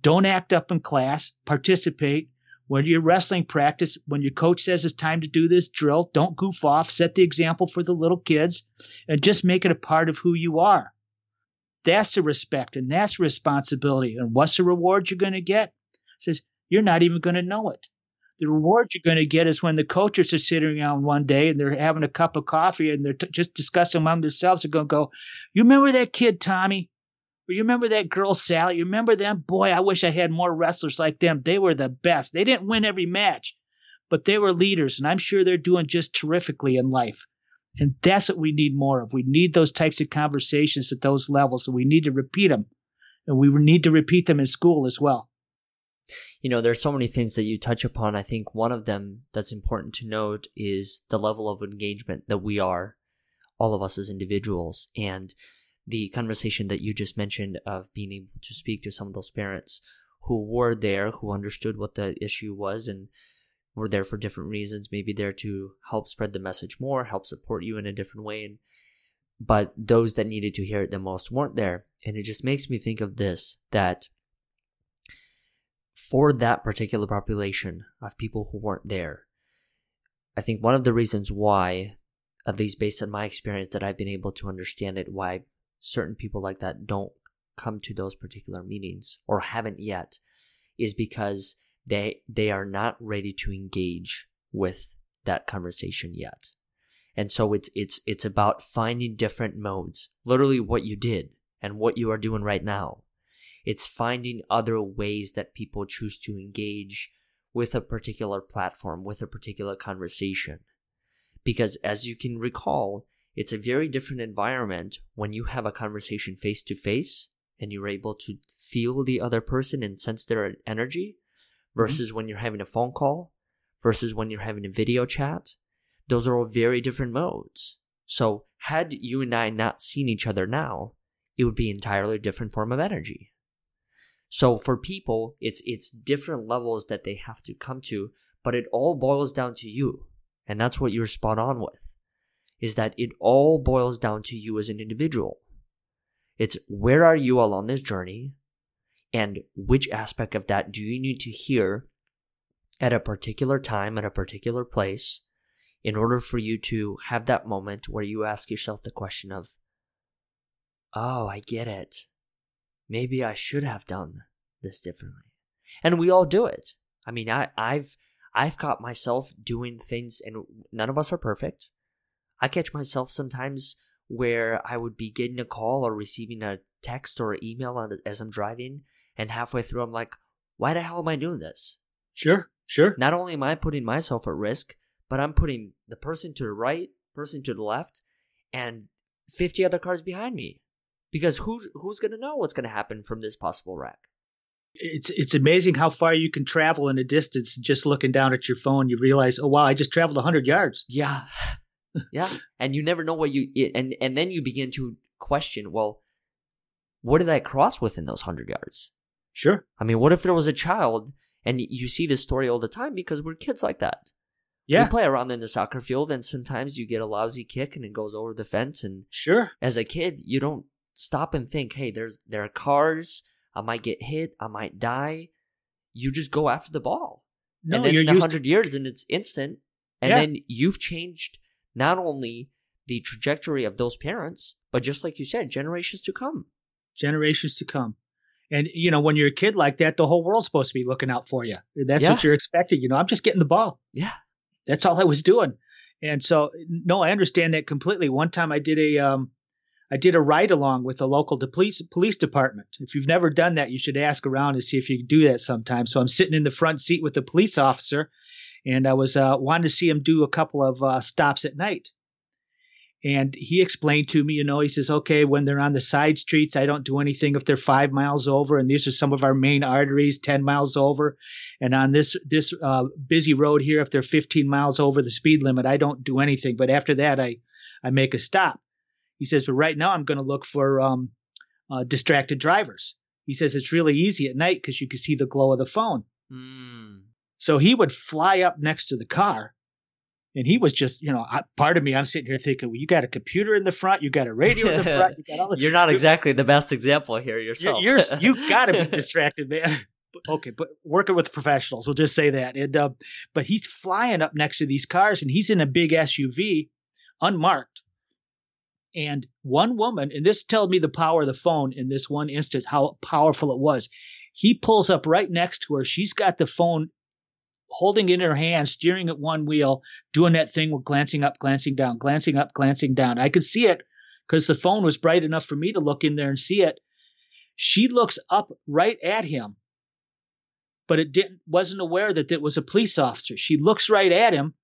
Don't act up in class. Participate. When you're wrestling practice, when your coach says it's time to do this drill, don't goof off. Set the example for the little kids and just make it a part of who you are. That's the respect and that's the responsibility. And what's the reward you're going to get? Says you're not even going to know it. The reward you're going to get is when the coaches are sitting around one day and they're having a cup of coffee and they're t- just discussing among themselves. They're going to go, "You remember that kid Tommy? Or you remember that girl Sally? You remember them? Boy, I wish I had more wrestlers like them. They were the best. They didn't win every match, but they were leaders, and I'm sure they're doing just terrifically in life." And that's what we need more of. We need those types of conversations at those levels, and we need to repeat them. And we need to repeat them in school as well. You know, there's so many things that you touch upon. I think one of them that's important to note is the level of engagement that we are, all of us as individuals. And the conversation that you just mentioned of being able to speak to some of those parents who were there, who understood what the issue was and were there for different reasons, maybe there to help spread the message more, help support you in a different way. And, but those that needed to hear it the most weren't there. And it just makes me think of this that for that particular population of people who weren't there, I think one of the reasons why, at least based on my experience, that I've been able to understand it, why certain people like that don't come to those particular meetings or haven't yet is because they they are not ready to engage with that conversation yet. And so it's it's it's about finding different modes. Literally what you did and what you are doing right now. It's finding other ways that people choose to engage with a particular platform, with a particular conversation. Because as you can recall, it's a very different environment when you have a conversation face to face and you're able to feel the other person and sense their energy versus mm-hmm. when you're having a phone call versus when you're having a video chat. Those are all very different modes. So had you and I not seen each other now, it would be entirely different form of energy. So for people, it's it's different levels that they have to come to, but it all boils down to you. And that's what you're spot on with is that it all boils down to you as an individual. It's where are you along this journey and which aspect of that do you need to hear at a particular time, at a particular place, in order for you to have that moment where you ask yourself the question of, oh, I get it. Maybe I should have done this differently. And we all do it. I mean, I, I've I've caught myself doing things, and none of us are perfect. I catch myself sometimes where I would be getting a call or receiving a text or email as I'm driving, and halfway through I'm like, why the hell am I doing this? Sure, sure. Not only am I putting myself at risk, but I'm putting the person to the right, person to the left, and 50 other cars behind me. Because who who's going to know what's going to happen from this possible wreck? It's it's amazing how far you can travel in a distance just looking down at your phone. You realize, oh wow, I just traveled 100 yards. Yeah, yeah, and you never know what you and and then you begin to question. Well, what did I cross within those hundred yards? Sure. I mean, what if there was a child, and you see this story all the time because we're kids like that. Yeah. We play around in the soccer field, and sometimes you get a lousy kick, and it goes over the fence. And sure, as a kid, you don't stop and think, "Hey, there's there are cars. I might get hit. I might die." You just go after the ball. No, and then you're in a hundred years, and it's instant. And yeah. then you've changed not only the trajectory of those parents, but just like you said, generations to come. Generations to come. And you know, when you're a kid like that, the whole world's supposed to be looking out for you. That's yeah. what you're expecting. You know, I'm just getting the ball. Yeah. That's all I was doing. And so no, I understand that completely. One time I did a um I did a ride along with a local police police department. If you've never done that, you should ask around and see if you can do that sometime. So I'm sitting in the front seat with a police officer and I was uh, wanting to see him do a couple of uh, stops at night. And he explained to me, you know, he says, okay, when they're on the side streets, I don't do anything if they're five miles over, and these are some of our main arteries, ten miles over. And on this this uh, busy road here, if they're 15 miles over the speed limit, I don't do anything. But after that, I I make a stop. He says, but right now I'm going to look for um, uh, distracted drivers. He says it's really easy at night because you can see the glow of the phone. Mm. So he would fly up next to the car and he was just, you know, part of me, I'm sitting here thinking, well, you got a computer in the front, you got a radio in the front, you got all the. You're not exactly the best example here yourself. You're, you're you got to be distracted, man. okay, but working with professionals, we'll just say that. And uh, but he's flying up next to these cars, and he's in a big SUV, unmarked. And one woman, and this tells me the power of the phone in this one instance, how powerful it was. He pulls up right next to her. She's got the phone holding it in her hand, steering at one wheel, doing that thing with glancing up, glancing down, glancing up, glancing down. I could see it because the phone was bright enough for me to look in there and see it. She looks up right at him, but it didn't wasn't aware that it was a police officer. She looks right at him,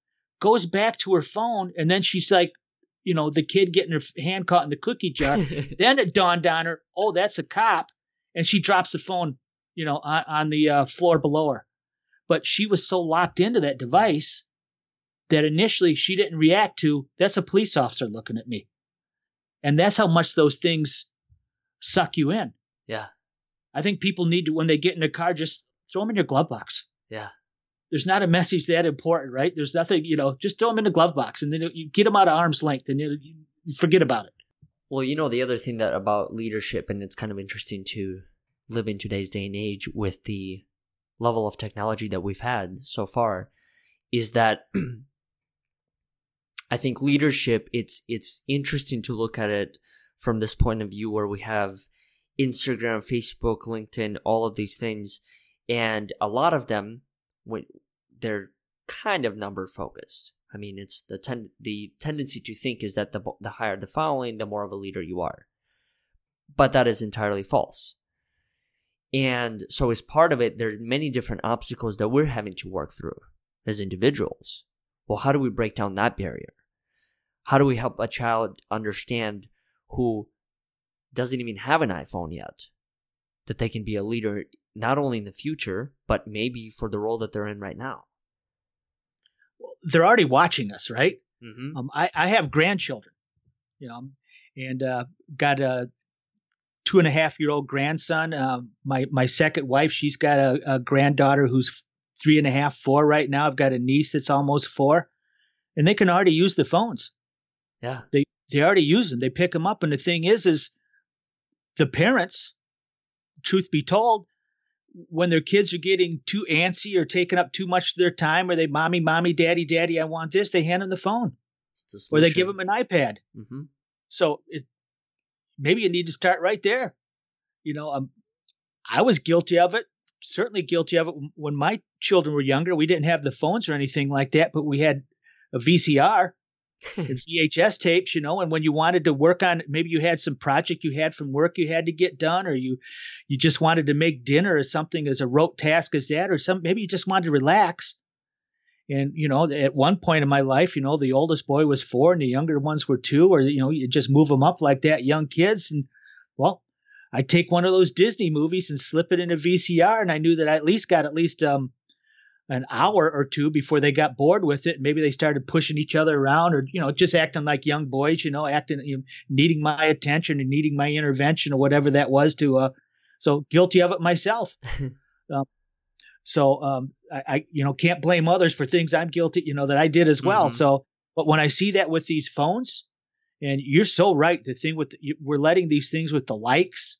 goes back to her phone, and then she's like you know, the kid getting her hand caught in the cookie jar. then it dawned on her, oh, that's a cop. And she drops the phone, you know, on, on the uh, floor below her. But she was so locked into that device that initially she didn't react to, that's a police officer looking at me. And that's how much those things suck you in. Yeah. I think people need to, when they get in a car, just throw them in your glove box. Yeah. There's not a message that important, right? There's nothing, you know, just throw them in the glove box and then you get them out of arm's length and you, you forget about it. Well, you know, the other thing that about leadership, and it's kind of interesting to live in today's day and age with the level of technology that we've had so far, is that I think leadership, it's, it's interesting to look at it from this point of view where we have Instagram, Facebook, LinkedIn, all of these things. And a lot of them, when they're kind of number focused. I mean, it's the ten- the tendency to think is that the the higher the following, the more of a leader you are. But that is entirely false. And so as part of it, there are many different obstacles that we're having to work through as individuals. Well, how do we break down that barrier? How do we help a child understand who doesn't even have an iPhone yet that they can be a leader not only in the future, but maybe for the role that they're in right now? They're already watching us, right? Mm-hmm. Um, I, I have grandchildren, you know, and uh, got a two and a half year old grandson. Uh, my my second wife, she's got a, a, granddaughter who's three and a half, four right now. I've got a niece that's almost four, and they can already use the phones. Yeah, they they already use them. They pick them up, and the thing is, is the parents, truth be told, when their kids are getting too antsy or taking up too much of their time, or they mommy, mommy, daddy, daddy, I want this, they hand them the phone, or they give them an iPad. Mm-hmm. So it, maybe you need to start right there. You know, um, I was guilty of it. Certainly guilty of it when my children were younger. We didn't have the phones or anything like that, but we had a VCR and VHS tapes, you know, and when you wanted to work on maybe you had some project you had from work you had to get done or you you just wanted to make dinner or something as a rote task as that or some maybe you just wanted to relax. And you know, at one point in my life, you know, the oldest boy was 4 and the younger ones were 2 or you know, you just move them up like that young kids and well, I take one of those Disney movies and slip it in a VCR and I knew that I at least got at least um an hour or two before they got bored with it. Maybe they started pushing each other around or, you know, just acting like young boys, you know, acting, you know, needing my attention and needing my intervention or whatever that was to, uh, so guilty of it myself. um, so, um, I, I, you know, can't blame others for things I'm guilty, you know, that I did as well. Mm-hmm. So, but when I see that with these phones, and you're so right, the thing with, the, we're letting these things with the likes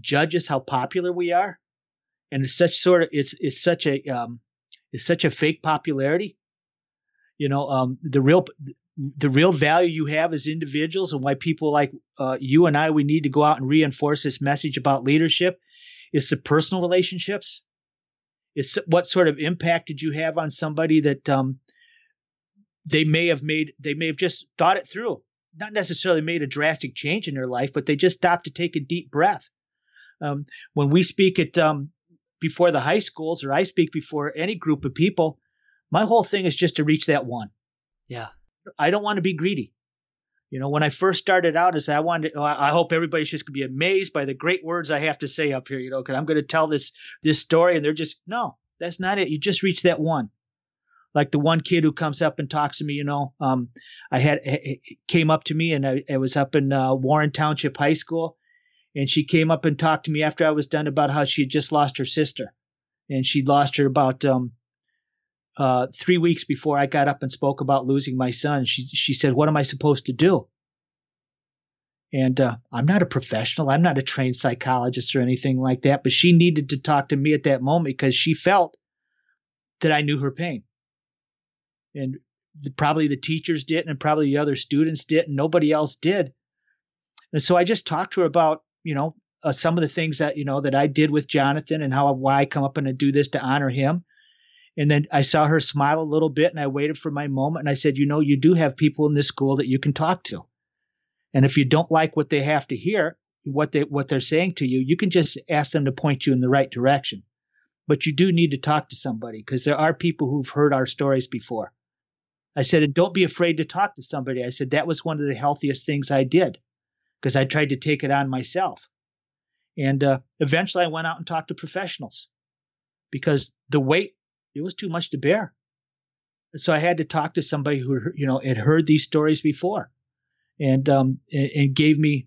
judge us how popular we are. And it's such sort of, it's, it's such a, um, is such a fake popularity. You know, um, the real the real value you have as individuals and why people like uh, you and I we need to go out and reinforce this message about leadership is the personal relationships. Is what sort of impact did you have on somebody that um, they may have made they may have just thought it through, not necessarily made a drastic change in their life, but they just stopped to take a deep breath. Um, when we speak at um, before the high schools or I speak before any group of people, my whole thing is just to reach that one. Yeah. I don't want to be greedy. You know, when I first started out, is I wanted, to, I hope everybody's just gonna be amazed by the great words I have to say up here. You know, because I'm to tell this this story, and they're just no, that's not it. You just reach that one. Like the one kid who comes up and talks to me. You know, um, I had came up to me, and I, I was up in uh, Warren Township High School, and she came up and talked to me after I was done about how she had just lost her sister, and she'd lost her about um, uh, three weeks before I got up and spoke about losing my son. She she said, "What am I supposed to do?" And uh, I'm not a professional. I'm not a trained psychologist or anything like that. But she needed to talk to me at that moment because she felt that I knew her pain, and the, probably the teachers didn't, and probably the other students didn't. Nobody else did. And so I just talked to her about you know, uh, some of the things that, you know, that I did with Jonathan and how, why I come up and do this to honor him. And then I saw her smile a little bit and I waited for my moment and I said, you know, you do have people in this school that you can talk to. And if you don't like what they have to hear, what they what they're saying to you, you can just ask them to point you in the right direction. But you do need to talk to somebody because there are people who've heard our stories before. I said, and don't be afraid to talk to somebody. I said, that was one of the healthiest things I did because I tried to take it on myself. And uh, eventually I went out and talked to professionals because the weight, it was too much to bear. So I had to talk to somebody who, you know, had heard these stories before and, um, and, and gave me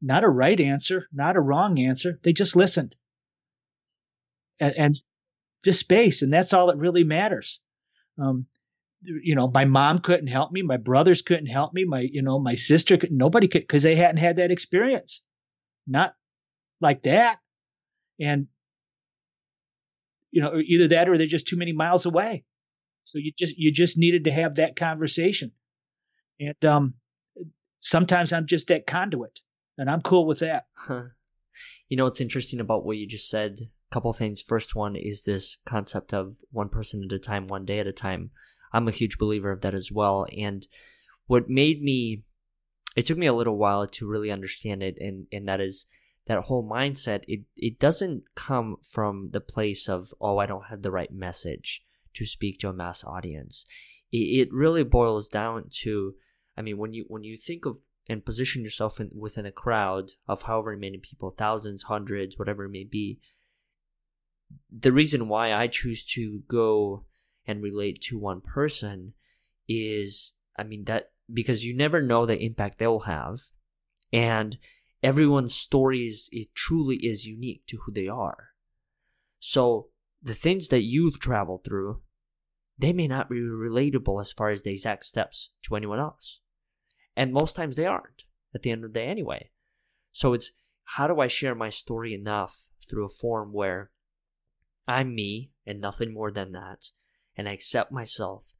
not a right answer, not a wrong answer. They just listened and, and just space. And that's all that really matters. Um, you know, my mom couldn't help me. My brothers couldn't help me. My, you know, my sister could, nobody could, cause they hadn't had that experience. Not like that. And, you know, either that or they're just too many miles away. So you just, you just needed to have that conversation. And, um, sometimes I'm just that conduit and I'm cool with that. Huh. You know, what's interesting about what you just said, a couple things. First one is this concept of one person at a time, one day at a time I'm a huge believer of that as well. And what made me, it took me a little while to really understand it, and, and that is that whole mindset. It, it doesn't come from the place of, oh, I don't have the right message to speak to a mass audience. It, it really boils down to, I mean, when you, when you think of and position yourself in, within a crowd of however many people, thousands, hundreds, whatever it may be, the reason why I choose to go and relate to one person is I mean that because you never know the impact they'll have and everyone's stories it truly is unique to who they are. So the things that you've traveled through they may not be relatable as far as the exact steps to anyone else. And most times they aren't at the end of the day anyway. So it's how do I share my story enough through a form where I'm me and nothing more than that, and I accept myself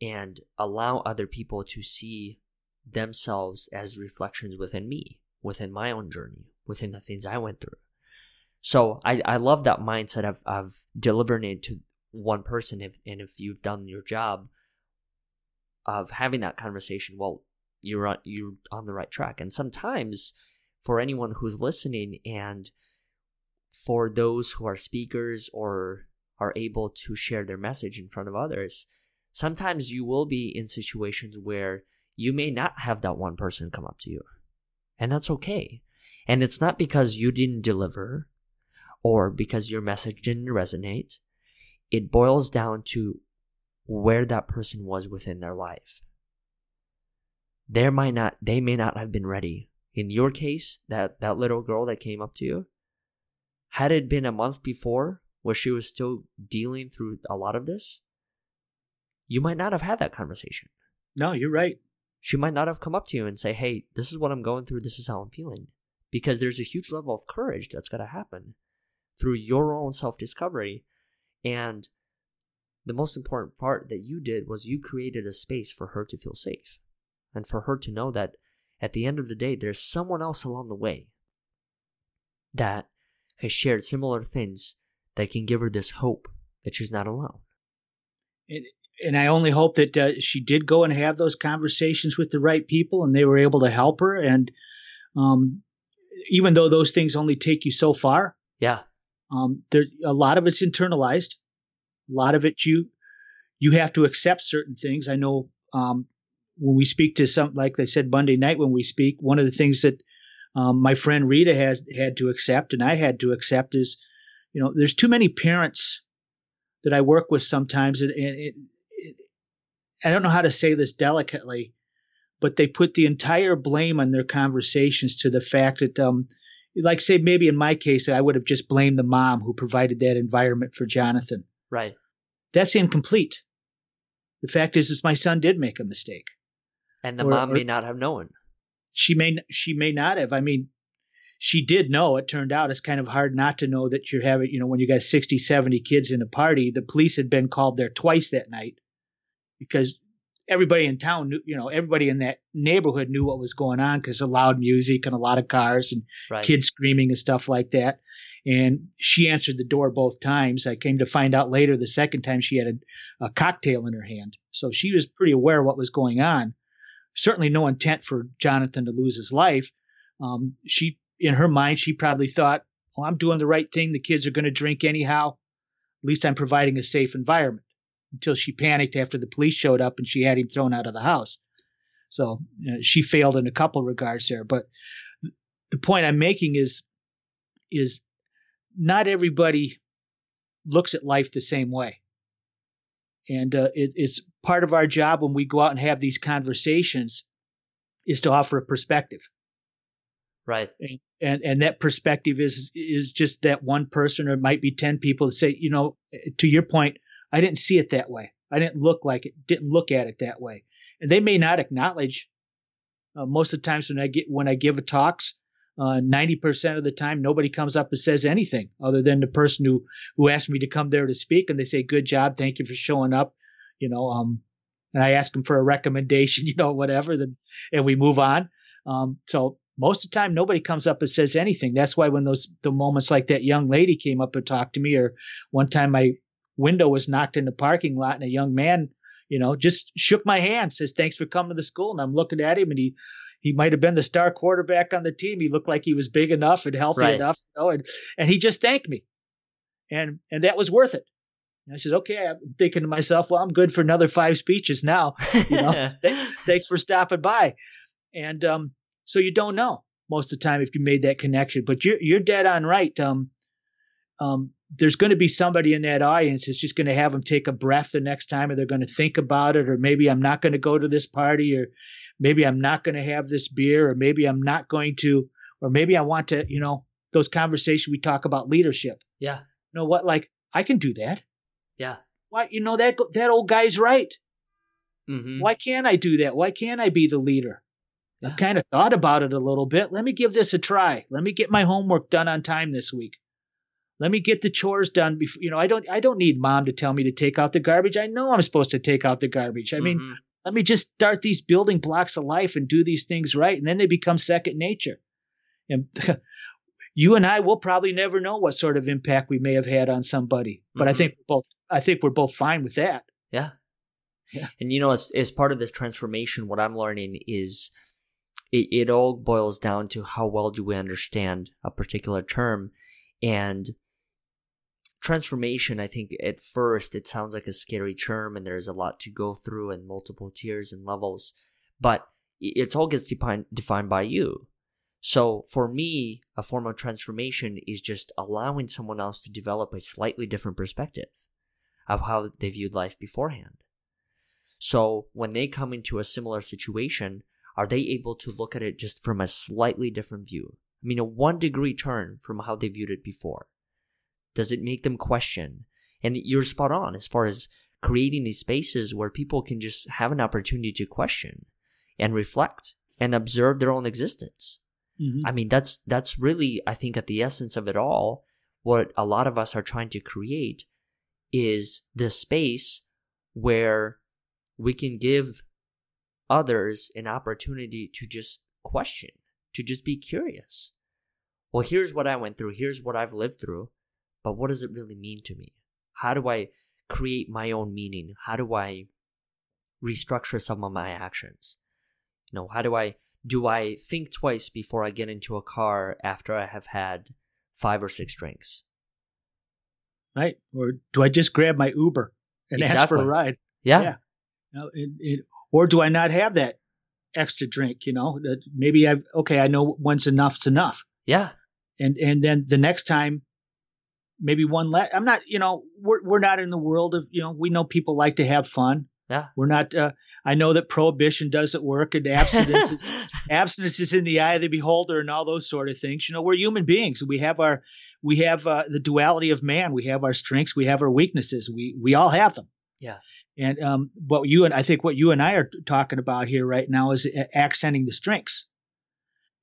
and allow other people to see themselves as reflections within me, within my own journey, within the things I went through. So I, I love that mindset of, of delivering it to one person. If, and if you've done your job of having that conversation, well, you're on, you're on the right track. And sometimes for anyone who's listening and for those who are speakers or are able to share their message in front of others, sometimes you will be in situations where you may not have that one person come up to you. And that's okay. And it's not because you didn't deliver or because your message didn't resonate. It boils down to where that person was within their life. There might not, they may not have been ready. In your case, that, that little girl that came up to you, had it been a month before, where she was still dealing through a lot of this, you might not have had that conversation. No, you're right. She might not have come up to you and say, "Hey, this is what I'm going through. This is how I'm feeling." Because there's a huge level of courage that's got to happen through your own self-discovery and the most important part that you did was you created a space for her to feel safe and for her to know that at the end of the day there's someone else along the way that has shared similar things that can give her this hope that she's not alone. And, and I only hope that uh, she did go and have those conversations with the right people and they were able to help her. And um, even though those things only take you so far, yeah, um, there a lot of it's internalized. A lot of it you you have to accept certain things. I know um, when we speak to some, like they said Monday night when we speak, one of the things that um, my friend Rita has had to accept and I had to accept is you know, there's too many parents that I work with sometimes, and, it, I don't know how to say this delicately, but they put the entire blame on their conversations to the fact that, um, like, say, maybe in my case, I would have just blamed the mom who provided that environment for Jonathan. Right. That's incomplete. The fact is, is my son did make a mistake, and the or, mom may not have known. She may she may not have. I mean, she did know it turned out it's kind of hard not to know that you're having you know when you got 60 70 kids in a party the police had been called there twice that night because everybody in town knew you know everybody in that neighborhood knew what was going on because of loud music and a lot of cars and right. kids screaming and stuff like that and she answered the door both times i came to find out later the second time she had a, a cocktail in her hand so she was pretty aware of what was going on certainly no intent for jonathan to lose his life um, she in her mind, she probably thought, well, I'm doing the right thing. The kids are going to drink anyhow. At least I'm providing a safe environment. Until she panicked after the police showed up and she had him thrown out of the house. So you know, she failed in a couple regards there. But the point I'm making is is not everybody looks at life the same way. And uh, it, it's part of our job when we go out and have these conversations is to offer a perspective. Right. And, and, and that perspective is is just that one person or it might be 10 people that say, you know, to your point, I didn't see it that way. I didn't look like it, didn't look at it that way. And they may not acknowledge uh, most of the times when I get when I give a talks, uh, 90% of the time nobody comes up and says anything other than the person who who asked me to come there to speak and they say good job thank you for showing up you know um and i ask them for a recommendation you know whatever then and we move on um so most of the time nobody comes up and says anything that's why when those the moments like that young lady came up and talked to me or one time my window was knocked in the parking lot and a young man you know just shook my hand says thanks for coming to the school and i'm looking at him and he he might have been the star quarterback on the team. He looked like he was big enough and healthy right. enough, you know, and and he just thanked me, and and that was worth it. And I said, okay. I'm thinking to myself, well, I'm good for another five speeches now. You know, thanks for stopping by. And um, so you don't know most of the time if you made that connection, but you're you're dead on right. Um, um, there's going to be somebody in that audience that's just going to have them take a breath the next time, or they're going to think about it, or maybe I'm not going to go to this party, or maybe I'm not going to have this beer, or maybe I'm not going to, or maybe I want to, you know, those conversations we talk about leadership. Yeah. You know what? Like I can do that. Yeah. Why? You know that that old guy's right. Mm-hmm. Why can't I do that? Why can't I be the leader? Yeah. I've kind of thought about it a little bit. Let me give this a try. Let me get my homework done on time this week. Let me get the chores done before you know I don't I don't need mom to tell me to take out the garbage. I know I'm supposed to take out the garbage. I mm-hmm. mean, let me just start these building blocks of life and do these things right. And then they become second nature. And you and I will probably never know what sort of impact we may have had on somebody. But mm-hmm. I think both I think we're both fine with that. Yeah. Yeah. And you know, as as part of this transformation, what I'm learning is it, it all boils down to how well do we understand a particular term and transformation, I think at first it sounds like a scary term and there's a lot to go through and multiple tiers and levels, but it all gets defined, defined by you. So for me, a form of transformation is just allowing someone else to develop a slightly different perspective of how they viewed life beforehand. So when they come into a similar situation, are they able to look at it just from a slightly different view? I mean, a one degree turn from how they viewed it before. Does it make them question? And you're spot on as far as creating these spaces where people can just have an opportunity to question and reflect and observe their own existence. Mm-hmm. I mean, that's that's really, I think, at the essence of it all, what a lot of us are trying to create is this space where we can give others an opportunity to just question, to just be curious. Well, here's what I went through. Here's what I've lived through but what does it really mean to me? How do I create my own meaning? How do I restructure some of my actions? You know, how do I do I think twice before I get into a car after I have had five or six drinks? Right. Or do I just grab my Uber and exactly. ask for a ride? Yeah. yeah. You it, it, or do I not have that extra drink? You know, that maybe I've okay. I know once enough's enough. Yeah. And and then the next time maybe one less. I'm not, you know, we're we're not in the world of, you know, we know people like to have fun. Yeah. We're not. Uh, I know that prohibition doesn't work, and abstinence is abstinence is in the eye of the beholder, and all those sort of things. You know, we're human beings. We have our we have uh, the duality of man. We have our strengths. We have our weaknesses. We we all have them. Yeah. And um, what you and I think what you and I are talking about here right now is accenting the strengths,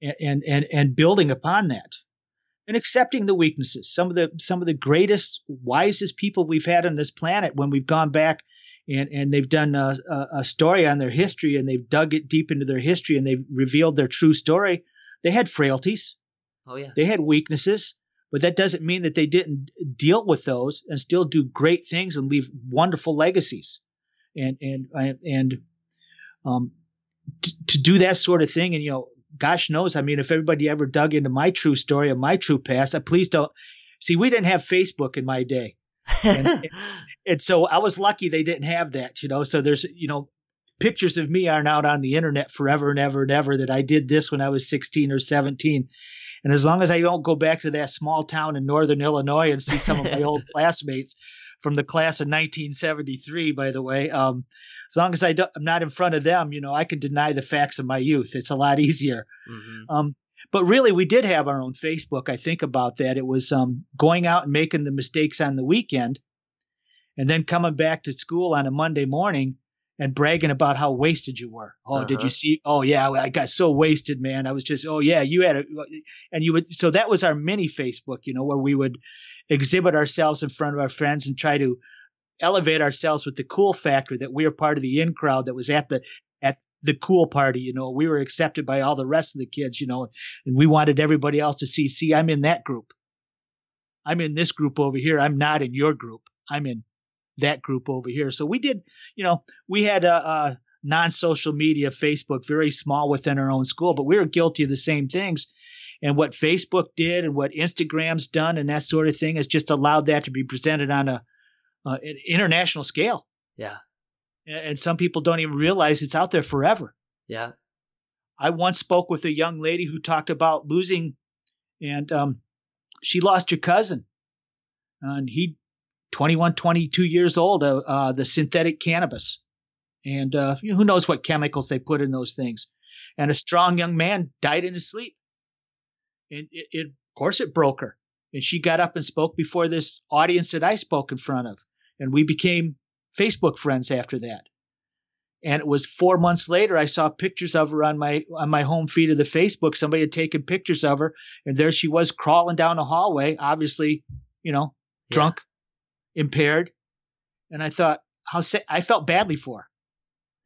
and and and, and building upon that and accepting the weaknesses. Some of the some of the greatest, wisest people we've had on this planet when we've gone back and and they've done a, a, story on their history and they've dug it deep into their history and they've revealed their true story. They had frailties. Oh yeah. They had weaknesses, but that doesn't mean that they didn't deal with those and still do great things and leave wonderful legacies. And and and um, to, to do that sort of thing and you know gosh knows, I mean, if everybody ever dug into my true story and my true past, uh, please don't. See, we didn't have Facebook in my day. and, and so I was lucky they didn't have that, you know. So there's, you know, pictures of me aren't out on the internet forever and ever and ever that I did this when I was 16 or 17. And as long as I don't go back to that small town in northern Illinois and see some of my old classmates from the class of 1973, by the way, um, as long as I am not in front of them, you know, I can deny the facts of my youth. It's a lot easier. Mm-hmm. Um, but really, we did have our own Facebook. I think about that. It was um, going out and making the mistakes on the weekend, and then coming back to school on a Monday morning and bragging about how wasted you were. Oh, uh-huh. did you uh-huh. see? Oh, yeah, I got so wasted, man. I was just, oh, yeah, you had a, and you would, so that was our mini Facebook, you know, where we would exhibit ourselves in front of our friends and try to elevate ourselves with the cool factor that we are part of the in crowd that was at the, at the cool party, you know, we were accepted by all the rest of the kids, you know, and we wanted everybody else to see, see, I'm in that group. I'm in this group over here. I'm not in your group. I'm in that group over here. So we did, you know, we had a, a non-social media Facebook, very small within our own school, but we were guilty of the same things. And what Facebook did and what Instagram's done and that sort of thing has just allowed that to be presented on a, uh, an international scale. Yeah. And some people don't even realize it's out there forever. Yeah. I once spoke with a young lady who talked about losing, and um, she lost her cousin, and he 21, 22 years old, uh, uh, the synthetic cannabis. And uh, who knows what chemicals they put in those things. And a strong young man died in his sleep. And it, it, of course, it broke her. And she got up and spoke before this audience that I spoke in front of. And we became Facebook friends after that. And it was four months later, I saw pictures of her on my on my home feed of the Facebook. Somebody had taken pictures of her, and there she was crawling down a hallway, obviously, you know, drunk, impaired, and I thought how sa- I felt badly for her.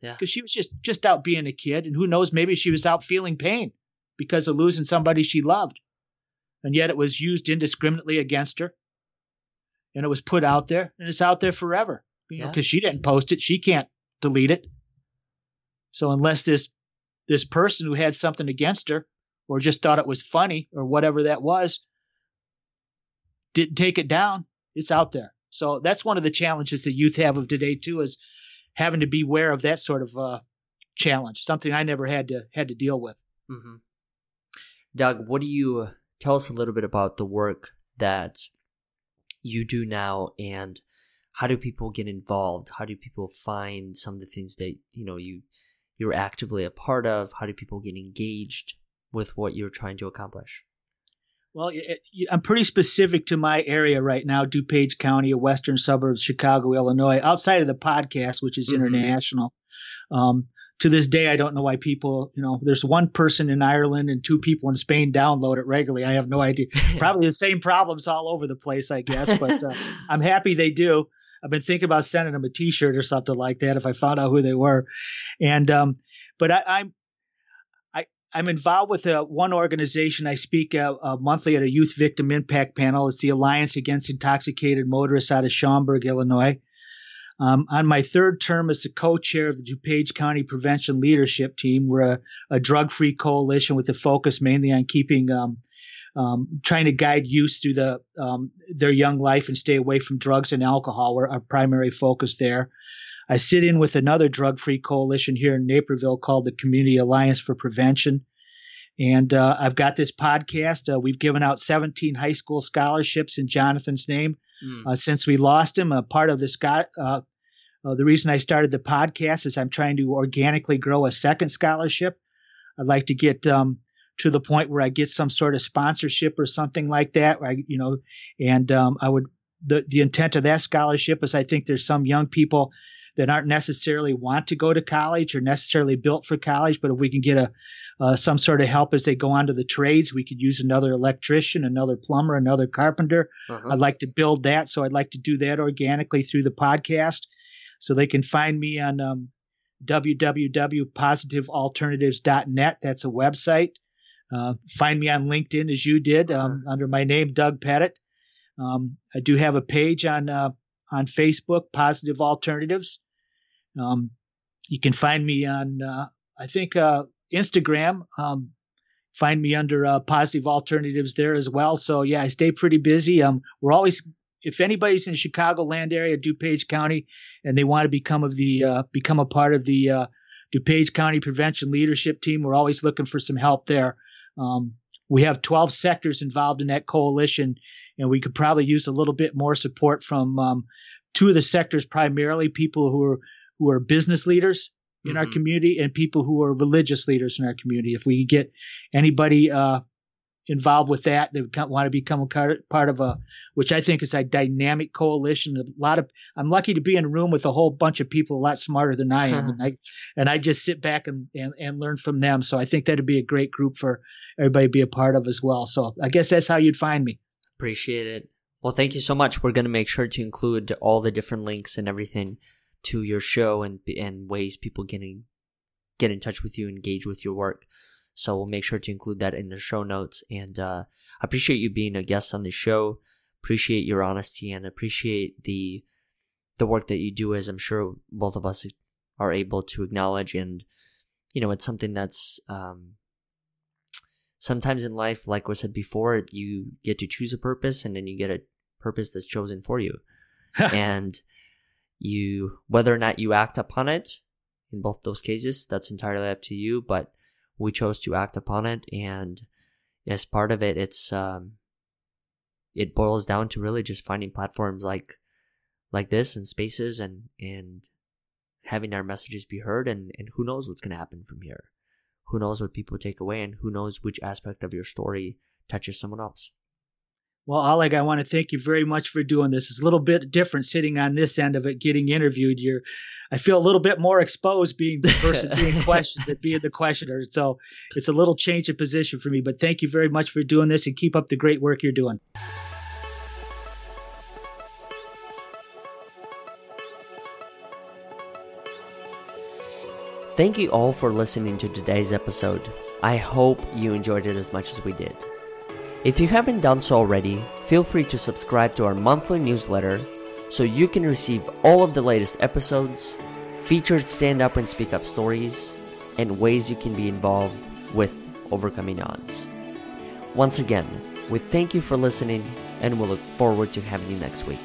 Yeah. Because she was just just out being a kid, and who knows, maybe she was out feeling pain because of losing somebody she loved, and yet it was used indiscriminately against her, and it was put out there, and it's out there forever. You know, because she didn't post it, she can't delete it. So unless this this person who had something against her, or just thought it was funny, or whatever that was, didn't take it down, it's out there. So that's one of the challenges that youth have of today too, is having to be aware of that sort of uh, challenge. Something I never had to had to deal with. Mm-hmm. Doug, what do you tell us a little bit about the work that you do now, and how do people get involved? How do people find some of the things that you know you you're actively a part of? How do people get engaged with what you're trying to accomplish? Well, I'm pretty specific to my area right now, DuPage County, a western suburb of Chicago, Illinois. Outside of the podcast, which is mm-hmm. international, um, to this day, I don't know why people, you know, there's one person in Ireland and two people in Spain download it regularly. I have no idea. Probably the same problems all over the place, I guess, but uh, I'm happy they do. I've been thinking about sending them a T-shirt or something like that if I found out who they were. And um, but I, am I'm involved with a, one organization. I speak uh, uh, monthly at a youth victim impact panel. It's the Alliance Against Intoxicated Motorists out of Schaumburg, Illinois. Um, on my third term as the co-chair of the DuPage County Prevention Leadership Team, we're a, a drug-free coalition with a focus mainly on keeping, um, um, trying to guide youth through the um, their young life and stay away from drugs and alcohol. We're our primary focus there. I sit in with another drug free coalition here in Naperville called the Community Alliance for Prevention. And uh, I've got this podcast. Uh, we've given out 17 high school scholarships in Jonathan's name mm. uh, since we lost him. A part of this guy, uh, uh, the reason I started the podcast is I'm trying to organically grow a second scholarship. I'd like to get um, to the point where I get some sort of sponsorship or something like that. I, you know, and um, I would the the intent of that scholarship is I think there's some young people that aren't necessarily want to go to college or necessarily built for college, but if we can get a uh, some sort of help as they go on to the trades. We could use another electrician, another plumber, another carpenter. Uh-huh. I'd like to build that, so I'd like to do that organically through the podcast. So they can find me on um, www.positivealternatives.net. That's a website. Uh, find me on LinkedIn as you did um, sure. under my name, Doug Petit. Um, I do have a page on uh, on Facebook, Positive Alternatives. Um, you can find me on, uh, I think, uh, Instagram. Um, find me under uh, Positive Alternatives there as well. So yeah, I stay pretty busy. Um, we're always if anybody's in the Chicagoland area, DuPage County, and they want to become of the uh, become a part of the uh, DuPage County Prevention Leadership Team, we're always looking for some help there. Um, we have 12 sectors involved in that coalition, and we could probably use a little bit more support from um, two of the sectors, primarily people who are who are business leaders in mm-hmm. our community and people who are religious leaders in our community. If we get anybody uh, involved with that, they want to become a part of a, which I think is a dynamic coalition. A lot of, I'm lucky to be in a room with a whole bunch of people a lot smarter than I am, and I, and I just sit back and, and and learn from them. So I think that'd be a great group for everybody to be a part of as well. So I guess that's how you'd find me. Appreciate it. Well, thank you so much. We're going to make sure to include all the different links and everything to your show and and ways people getting get in touch with you, engage with your work. So we'll make sure to include that in the show notes. And uh, appreciate you being a guest on the show. Appreciate your honesty and appreciate the the work that you do. As I'm sure both of us are able to acknowledge, and you know, it's something that's um, sometimes in life, like was said before, you get to choose a purpose, and then you get a purpose that's chosen for you, and you whether or not you act upon it in both those cases, that's entirely up to you. But we chose to act upon it, and as part of it, it's um, it boils down to really just finding platforms like like this and spaces and and having our messages be heard and and who knows what's going to happen from here who knows what people take away and who knows which aspect of your story touches someone else well, Oleg, I want to thank you very much for doing this. It's a little bit different sitting on this end of it, getting interviewed. You're, I feel a little bit more exposed being the person being questioned than being the questioner. So it's a little change of position for me. But thank you very much for doing this and keep up the great work you're doing. Thank you all for listening to today's episode. I hope you enjoyed it as much as we did. If you haven't done so already, feel free to subscribe to our monthly newsletter so you can receive all of the latest episodes, featured stand up and speak up stories, and ways you can be involved with overcoming odds. Once again, we thank you for listening and we look forward to having you next week.